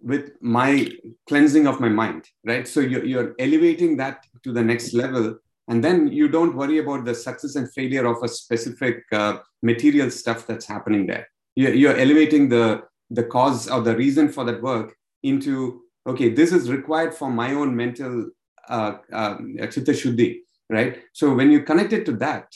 with my cleansing of my mind, right? So you're, you're elevating that to the next level. And then you don't worry about the success and failure of a specific uh, material stuff that's happening there. You're, you're elevating the, the cause or the reason for that work into, okay, this is required for my own mental uh, um, chitta shuddhi, right? So when you connect it to that,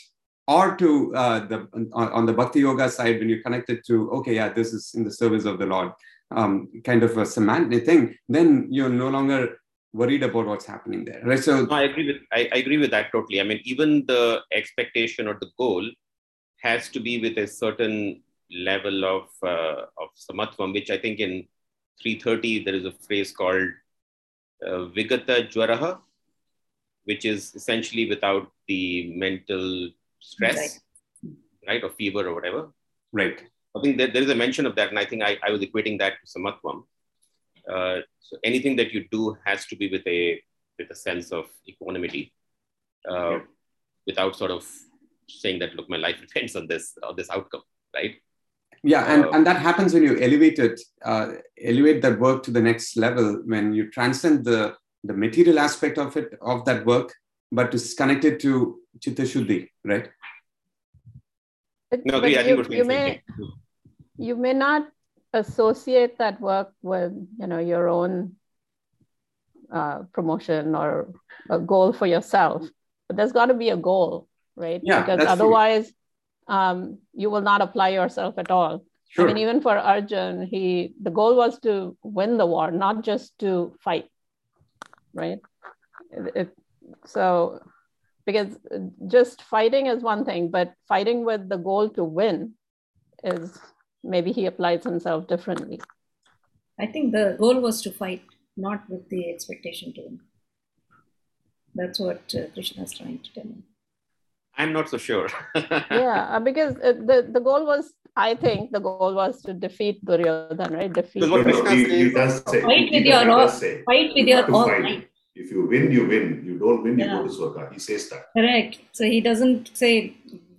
or to uh, the on, on the bhakti yoga side, when you connect it to, okay, yeah, this is in the service of the Lord, um, kind of a semantic thing, then you're no longer worried about what's happening there, right? So No, I agree with I, I agree with that totally. I mean, even the expectation or the goal has to be with a certain level of uh, of samatvam, which I think in 330 there is a phrase called uh, vigatajvaraha, which is essentially without the mental stress, right, or fever or whatever. Right. I think that there is a mention of that, and I think I, I was equating that to samatvam. Uh, so anything that you do has to be with a with a sense of equanimity, uh, without sort of saying that look, my life [LAUGHS] depends on this on this outcome, right? yeah and, Uh, and that happens when you elevate it uh, elevate that work to the next level when you transcend the the material aspect of it of that work but to connect it to chitta shuddhi right No, But agree. I you, you may thing. you may not associate that work with you know your own uh, promotion or a goal for yourself. But there's got to be a goal right? Yeah, because otherwise um, you will not apply yourself at all. I mean even for arjun he the goal was to win the war not just to fight right? It- it- so because just fighting is one thing but fighting with the goal to win is maybe he applies himself differently I think the goal was to fight, not with the expectation to win. That's what uh, Krishna is trying to tell me. I'm not so sure. [LAUGHS] yeah uh, because uh, the the goal was i think the goal was to defeat duryodhan right defeat No, no, Krishna he, he does say, Fight with your does all, fight with your have to all fight. might. If you win, you win. You don't win, you go to Swarga. He says that. Correct. So he doesn't say.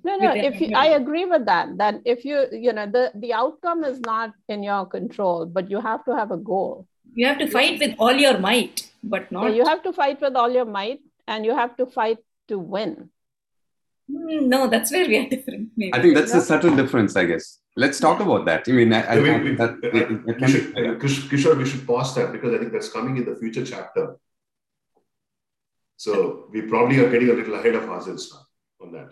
no no if you i agree with that that if you you know the the outcome is not in your control but you have to have a goal You have to fight with all your might, but so not. you have to fight with all your might and you have to fight to win Hmm, no, that's where we are [LAUGHS] different. Maybe. i think that's the subtle difference i guess let's talk about that i mean i, I, Yeah, we, I- we, that, I- it- it we should, Kishore, we should pause that because I think that's coming in the future chapter. So we probably are getting a little ahead of ourselves now on that.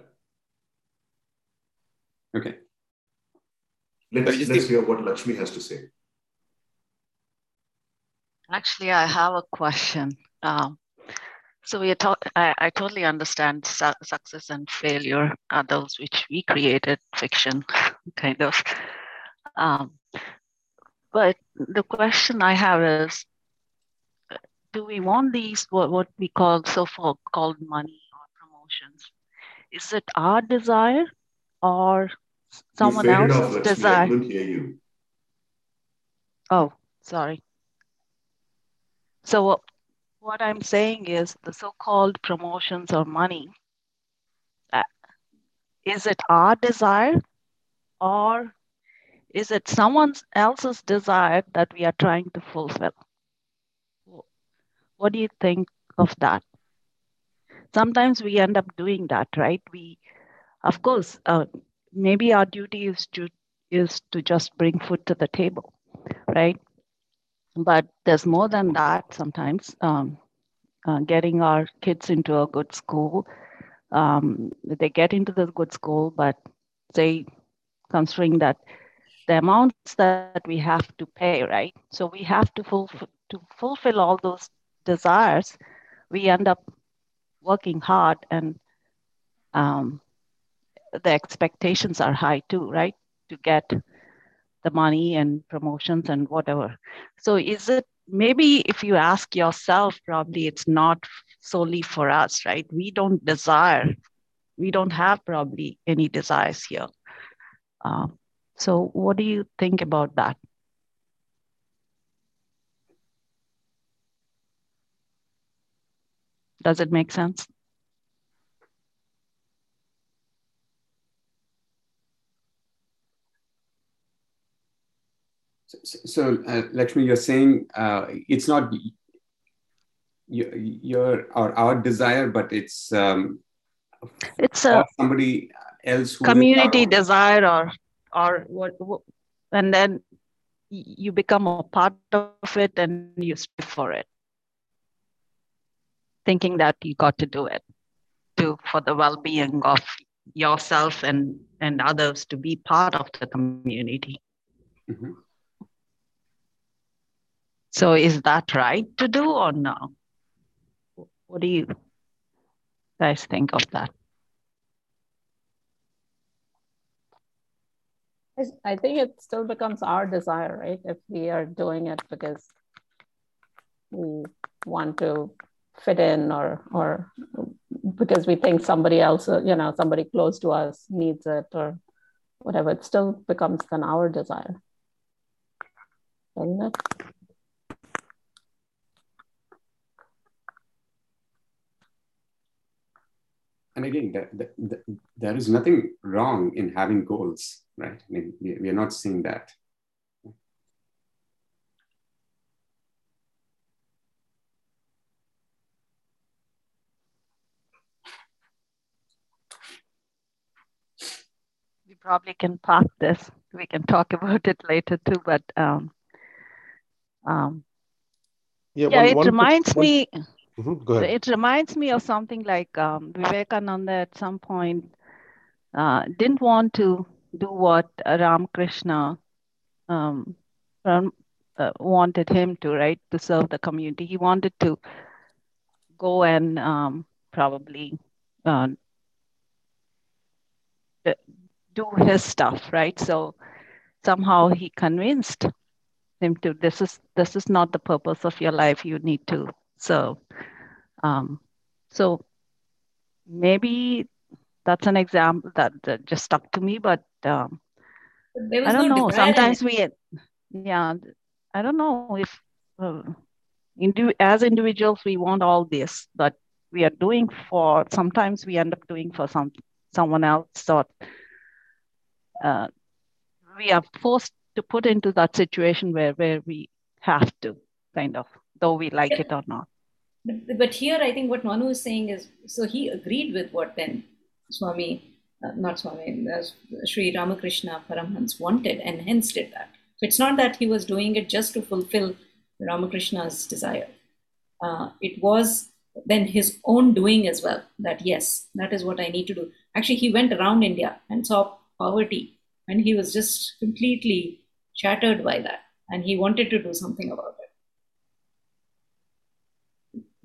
okay Let's, let's the- hear what Lakshmi has to say. Actually, I have a question. Um, so we are talk- I, I totally understand su- success and failure are those which we created, fiction, [LAUGHS] kind of. Um, but the question I have is do we want these what, what we call so called money or promotions? Is it our desire or someone else's off, desire? I couldn't hear you. Oh, sorry. So what I'm saying is the so-called promotions or money, uh, is it our desire or is it someone else's desire that we are trying to fulfill? What do you think of that? Sometimes we end up doing that, right? We, of course, uh, maybe our duty is to is to just bring food to the table, right? But there's more than that. Sometimes um, uh, getting our kids into a good school, um, they get into the good school, but say considering that the amounts that we have to pay, right? So we have to fulfill to fulfill all those desires. We end up working hard, and um, the expectations are high too, right? To get the money and promotions and whatever. So is it maybe if you ask yourself, probably it's not solely for us, right? We don't desire, we don't have probably any desires here. Um, so, what do you think about that? Does it make sense? So, uh, Lakshmi, you're saying uh, it's not your, your or our desire, but it's um, it's a somebody else community desire or or what, what and then you become a part of it and you strive for it thinking that you got to do it to for the well-being of yourself and and others to be part of the community mm-hmm. so is that right to do or no what do you guys think of that I think it still becomes our desire, right? If we are doing it because we want to fit in or or because we think somebody else, uh, you know, somebody close to us needs it or whatever, it still becomes then our desire. Doesn't it? And again, that, that, there is nothing wrong in having goals right? I mean, we, we are not seeing that. Probably can park this. We can talk [LAUGHS] about it later too, but um, um, yeah, yeah one, it one, reminds one, me. Mm-hmm. It reminds me of something like um, Vivekananda at some point uh, didn't want to do what Ramakrishna um, uh, wanted him to, right? To serve the community. He wanted to go and um, probably uh, do his stuff, right? So somehow he convinced him to this is this is not the purpose of your life. You need to serve. Um, so maybe that's an example that, that just stuck to me, but um, I don't no know. Sometimes we, yeah, I don't know if uh, indi- as individuals we want all this, but we are doing for. Sometimes we end up doing for some someone else, or uh, we are forced to put into that situation where where we have to kind of, though we like yeah. it or not. But, but here, I think what Manu is saying is so he agreed with what then Swami uh, not Swami, uh, Sri Ramakrishna Paramhans wanted and hence did that. So it's not that he was doing it just to fulfill Ramakrishna's desire. Uh, it was then his own doing as well that yes, that is what I need to do. Actually, he went around India and saw poverty and he was just completely shattered by that and he wanted to do something about it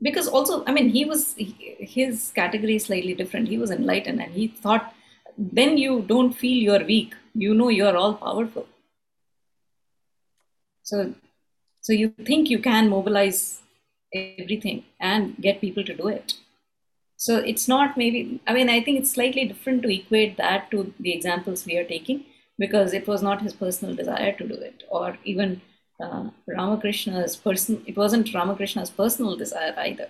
because also i mean he was his category is slightly different he was enlightened and he thought then you don't feel you're weak. You know you're all powerful. So, so you think you can mobilize everything and get people to do it. So it's not maybe, I mean, I think it's slightly different to equate that to the examples we are taking because it was not his personal desire to do it or even uh, Ramakrishna's person, it wasn't Ramakrishna's personal desire either.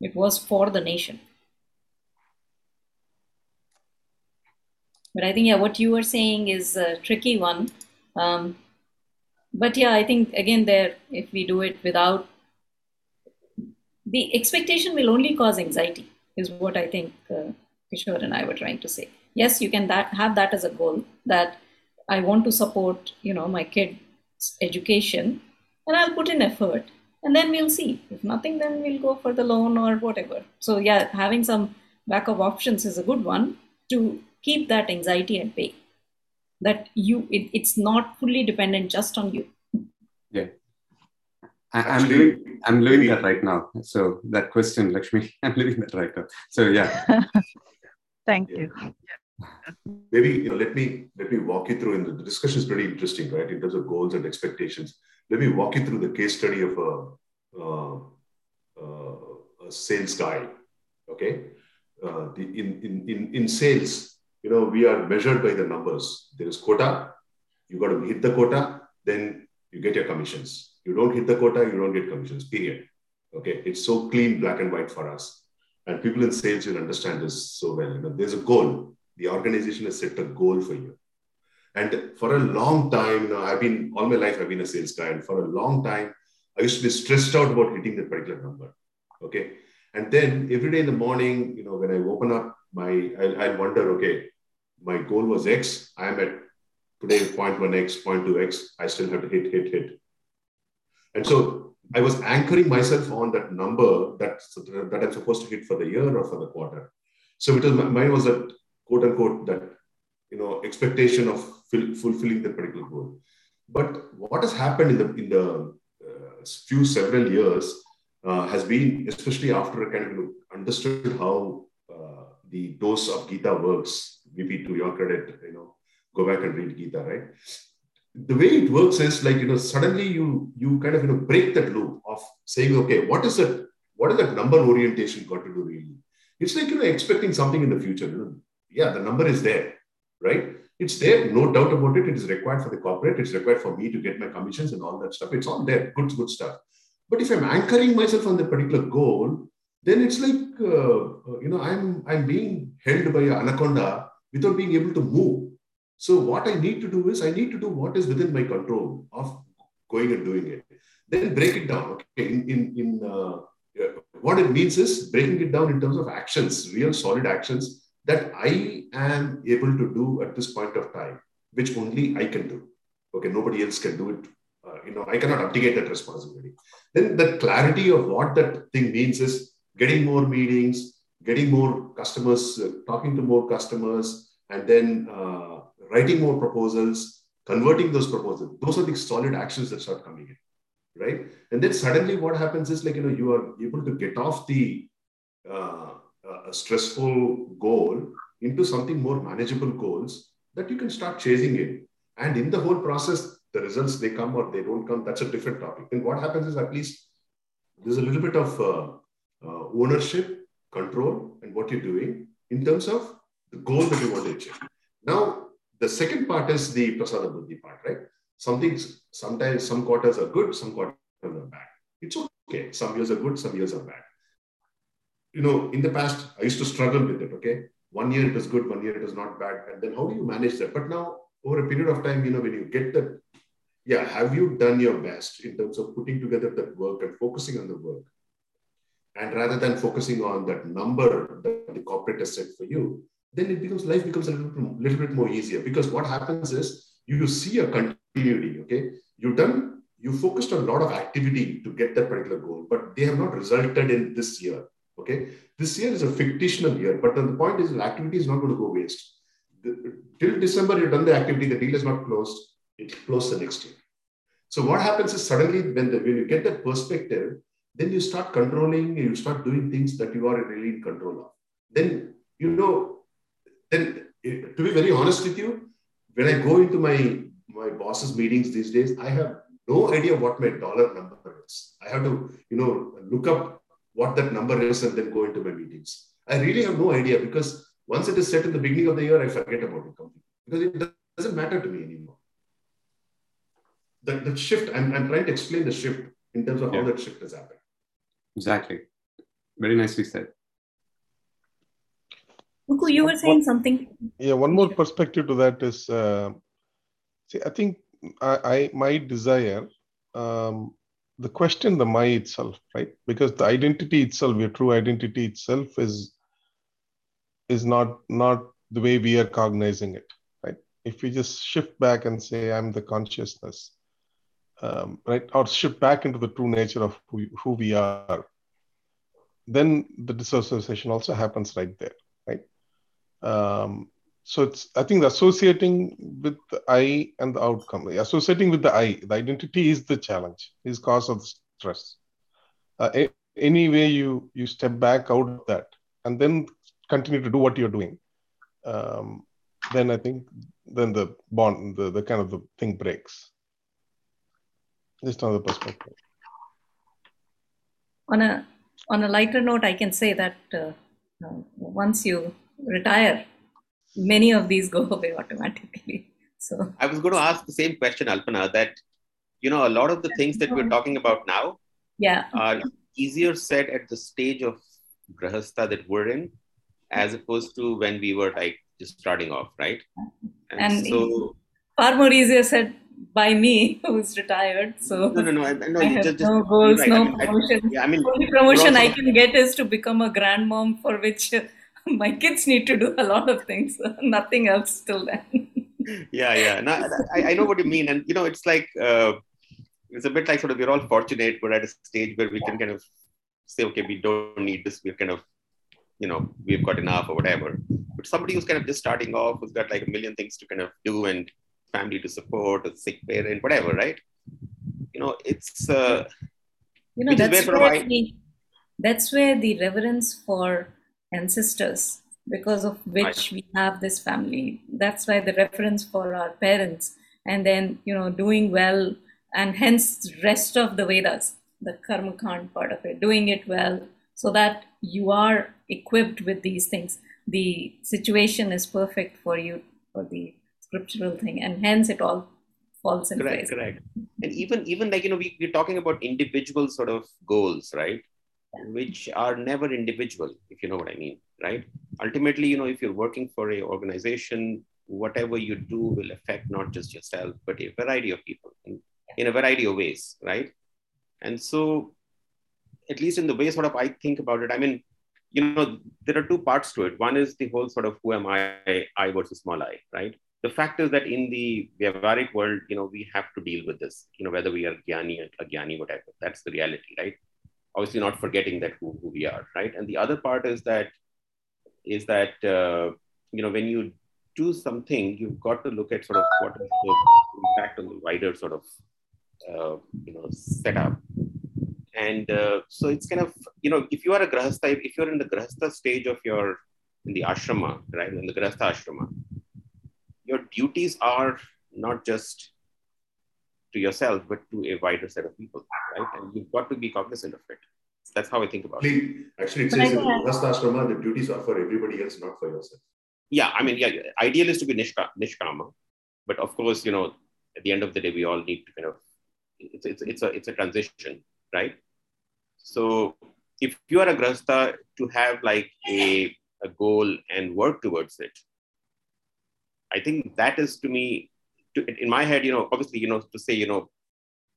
It was for the nation. But I think, yeah, what you were saying is a tricky one. Um, but yeah, I think again, there, if we do it without the expectation, will only cause anxiety, is what I think uh, Kishore and I were trying to say. Yes, you can that have that as a goal that I want to support, you know, my kid's education, and I'll put in effort, and then we'll see. If nothing, then we'll go for the loan or whatever. So yeah, having some backup options is a good one to keep that anxiety at bay that you it, it's not fully dependent just on you yeah I, am doing i'm living that right now. So that question lakshmi [LAUGHS] i'm living that right now. So yeah. [LAUGHS] Thank yeah. you. Maybe you know, let me let me walk you through and the discussion is pretty interesting right in terms of goals and expectations. Let me walk you through the case study of a, uh, uh, a sales guy okay? Uh, the, in, in, in, in sales you know, we are measured by the numbers. There is quota, you got to hit the quota, then you get your commissions. You don't hit the quota, you don't get commissions, period. Okay, it's so clean, black and white for us. And people in sales will understand this so well. You know, there's a goal. The organization has set a goal for you. And for a long time, you know, I've been all my life, I've been a sales guy. And for a long time, I used to be stressed out about hitting that particular number. Okay. And then every day in the morning, you know, when I open up my I'll, I'll wonder okay my goal was x i'm at today 0.1x 0.2x i still have to hit hit hit and so i was anchoring myself on that number that that i'm supposed to hit for the year or for the quarter so it was mine was that quote unquote that you know expectation of fulfilling that particular goal but what has happened in the in the uh, few several years uh, has been especially after I kind of understood how the dose of Gita works. Maybe to your credit, you know, go back and read Gita, right? The way it works is like, you know, suddenly you you kind of you know break that loop of saying, okay, what is it? What is that number orientation got to do really? It's like you know expecting something in the future. You know? Yeah, the number is there, right? It's there, no doubt about it. It is required for the corporate. It's required for me to get my commissions and all that stuff. It's all there, good, good stuff. But if I'm anchoring myself on the particular goal, then it's like uh, uh, you know i'm i'm being held by an anaconda without being able to move so what i need to do is i need to do what is within my control of going and doing it. Then break it down okay? In in, in uh, what it means is breaking it down in terms of actions real solid actions that i am able to do at this point of time which only i can do. Okay nobody else can do it uh, you know i cannot abdicate that responsibility. Then the clarity of what that thing means is getting more meetings, getting more customers, uh, talking to more customers, and then uh, writing more proposals, converting those proposals. Those are the solid actions that start coming in, right? And then suddenly what happens is like, you know, you are able to get off the uh, a stressful goal into something more manageable goals that you can start chasing it. And in the whole process, the results they come or they don't come, that's a different topic. And what happens is at least there's a little bit of uh, uh, ownership, control, and what you're doing in terms of the goal that you want to achieve. Now, the second part is the prasada buddhi part, right? Some things, sometimes some quarters are good, some quarters are bad. It's okay. Some years are good, some years are bad. You know, in the past, I used to struggle with it, okay? One year it was good, one year it was not bad. And then how do you manage that? But now, over a period of time, you know, when you get that, yeah, have you done your best in terms of putting together that work and focusing on the work? And rather than focusing on that number that the corporate has set for you, then it becomes life becomes a little, little bit more easier. Because what happens is you see a continuity. Okay, you've done you focused on a lot of activity to get that particular goal, but they have not resulted in this year. Okay, this year is a fictional year, but the point is the activity is not going to go waste. The, till December, you've done the activity, the deal is not closed, it closed the next year. So what happens is suddenly when, the, when you get that perspective, then you start controlling, you start doing things that you are really in control of. Then, you know, then eh, to be very honest with you, when I go into my, my boss's meetings these days, I have no idea what my dollar number is. I have to, you know, look up what that number is and then go into my meetings. I really have no idea because once it is set in the beginning of the year, I forget about it completely because it doesn't matter to me anymore. The, the shift, I'm, I'm trying to explain the shift in terms of Yeah. how that shift has happened. Exactly. Very nicely said. You were saying something. Yeah, one more perspective to that is, uh, see, I think I, I my desire, um, the question, the my itself, right? Because the identity itself, your true identity itself, is is not not the way we are cognizing it, right? If we just shift back and say, I'm the consciousness, um, right, or shift back into the true nature of who, who we are, then the dissociation also happens right there, right? Um, so it's I think associating with the I and the outcome, associating with the I, the identity is the challenge, is cause of stress. Uh, a- any way you you step back out of that and then continue to do what you're doing, um, then I think then the bond, the, the kind of the thing breaks. Just another perspective. on a on a lighter note, I can say that uh, once you retire, many of these go away automatically. [LAUGHS] So I was going to ask the same question, Alpana, that, you know, a lot of the things that we're talking about now yeah, are easier said at the stage of grahastha that we're in, as opposed to when we were like just starting off, right? And, and so, far more easier said by me, [LAUGHS] who's retired. So no, no, no, I, no, I have just, no goals, right. I no mean, I- promotion. yeah, I mean, only promotion also- I can get is to become a grandmom, for which [LAUGHS] my kids need to do a lot of things. [LAUGHS] Nothing else till then. [LAUGHS] yeah yeah. No, I, I know what you mean. And you know it's like uh, it's a bit like sort of we're all fortunate. We're at a stage where we can kind of say okay we don't need this. We're kind of you know we've got enough or whatever. But somebody who's kind of just starting off who's got like a million things to kind of do and family to support a sick parent whatever right? You know it's uh, You know, that's where where I- the, that's where the reverence for ancestors, because of which we have this family. That's why the reference for our parents, and then you know, doing well, and hence rest of the Vedas, the Karma Kand part of it, doing it well, so that you are equipped with these things. The situation is perfect for you for the scriptural thing, and hence it all falls in correct place. correct and even even like you know we, we're talking about individual sort of goals right which are never individual if you know what i mean right ultimately you know if you're working for a organization whatever you do will affect not just yourself but a variety of people in, in a variety of ways right and so at least in the way sort of i think about it i mean you know there are two parts to it one is the whole sort of who am i i versus small i right the fact is that in the Vyavharik world, you know, we have to deal with this, you know, whether we are Gyani or Agyani, whatever. That's the reality, right? Obviously, not forgetting that who, who we are, right? And the other part is that, is that, uh, you know, when you do something, you've got to look at sort of what is the impact on the wider sort of, uh, you know, setup. And uh, so it's kind of, you know, if you are a grahastha, if you're in the grahastha stage of your, in the ashrama, right, in the grahastha ashrama, your duties are not just to yourself, but to a wider set of people, right? And you've got to be cognizant of it. That's how I think about it. Actually, actually it says in think- Grihastha the duties are for everybody else, not for yourself. Yeah, I mean, yeah, ideal is to be nishka, nishkama, but of course, you know, at the end of the day, we all need to kind of it's it's it's a it's a transition, right? So if you are a grasta to have like a a goal and work towards it, I think that is to me, to, in my head, you know, obviously, you know, to say, you know,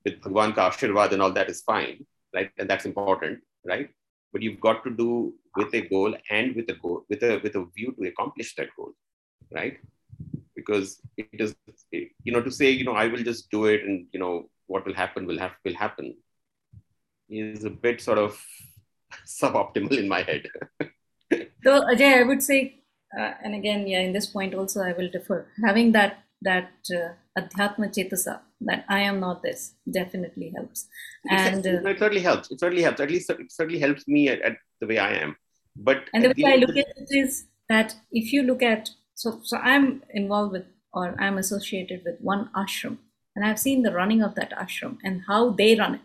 with Bhagwan ka Ashirwad and all that is fine, right? And that's important, right? But you've got to do with a goal and with a goal, with a with a view to accomplish that goal, right? Because it is, you know, to say, you know, I will just do it and you know what will happen will have will happen is a bit sort of [LAUGHS] suboptimal in my head. [LAUGHS] So Ajay, I would say, uh, and again, yeah, in this point also I will defer. Having that that uh, adhyatma chetasa, that I am not this, definitely helps. And uh, it certainly helps. It certainly helps. At least it certainly helps me at, at the way I am. But and the at the way I look at it is that if you look at so so I'm involved with or I'm associated with one ashram, and I've seen the running of that ashram and how they run it.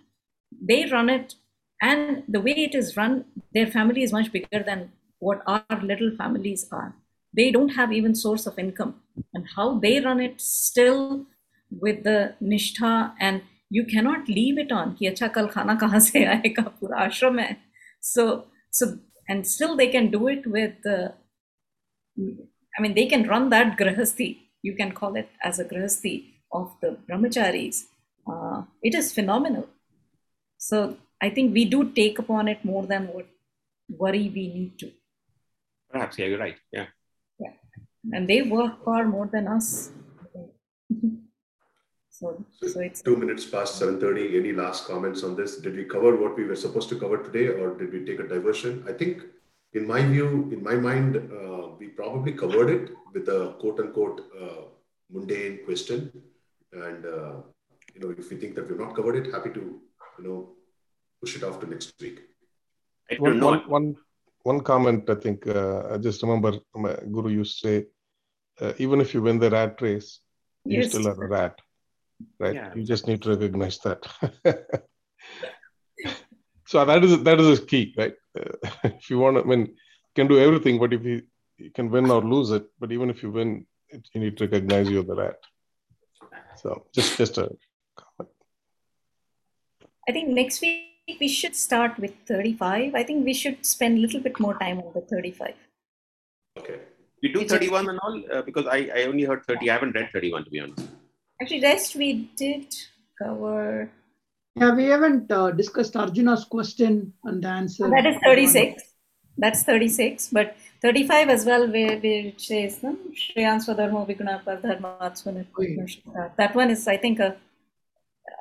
They run it, and the way it is run, their family is much bigger than what our little families are. They don't have even source of income, and how they run it still with the nishtha and you cannot leave it on ki acha khana kahan se aayega? So so and still they can do it with i mean they can run that grihasthi you can call it as a grihasthi of the brahmacharis. Uh, it is phenomenal. So i think we do take upon it more than what worry we need to. Perhaps yeah you're right. Yeah yeah and they work far more than us. [LAUGHS] So, so it's two minutes past 7.30 any last comments on this? Did we cover what we were supposed to cover today or did we take a diversion? I think in my view in my mind uh, we probably covered it with a quote unquote uh, mundane question. And uh, you know if we think that we've not covered it happy to you know push it off to next week. One, one, one, one comment i think uh, i just remember my guru used to say uh, even if you win the rat race you still are a rat right? Yeah. you just need to recognize that. [LAUGHS] So that is that is a key right? Uh, [LAUGHS] if you want to I mean you can do everything but if you, you can win or lose it but even if you win it, you need to recognize you're the rat. So just just a comment. I think next week we should start with 35. I think we should spend a little bit more time on the 35. okay We do 31 and all uh, because I, I only heard 30. I haven't read 31 to be honest. Actually, rest we did cover. Yeah, we haven't uh, discussed Arjuna's question and the answer. That is 36. That's 36. But 35 as well, where which says no? Shreyans Swadharmo Viguna Pardharmat That one is, I think, a,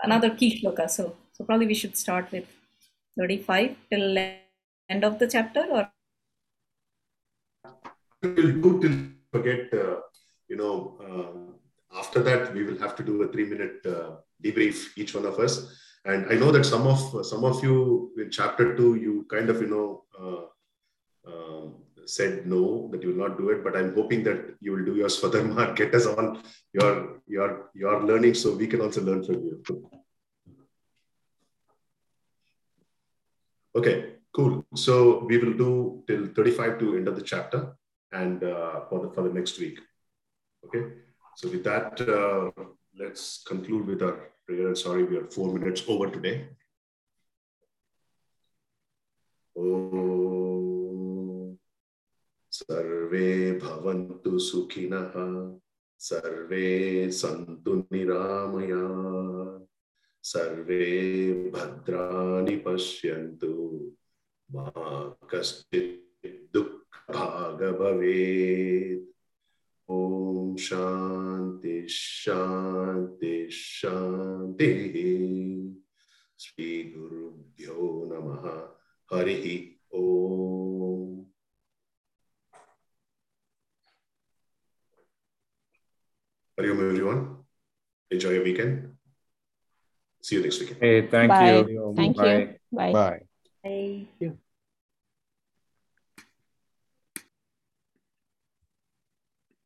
another key shloka. So, so probably we should start with 35 till end of the chapter or? We'll do till forget uh, you know uh, after that we will have to do a three minute uh, debrief each one of us. And i know that some of some of you in chapter two you kind of you know uh, um, said no that you will not do it but i'm hoping that you will do yours and get us on your your your learning so we can also learn from you okay cool so we will do till 35 to end of the chapter and uh, for the for the next week. Okay. So with that, uh, let's conclude with our prayer. Sorry, we are four minutes over today. Om Sarve bhavantu sukhinah Sarve santu niramaya सर्वे भद्राणि पश्यन्तु। मा कश्चित् दुःखभाग भवेत् ॐ शान्ति शान्ति शान्तिः। श्रीगुरुभ्यो नमः। हरिः ॐ हरि ओम् everyone enjoy weekend See you next weekend. Hey, thank Bye. you. Thank Bye. you. Bye. bye I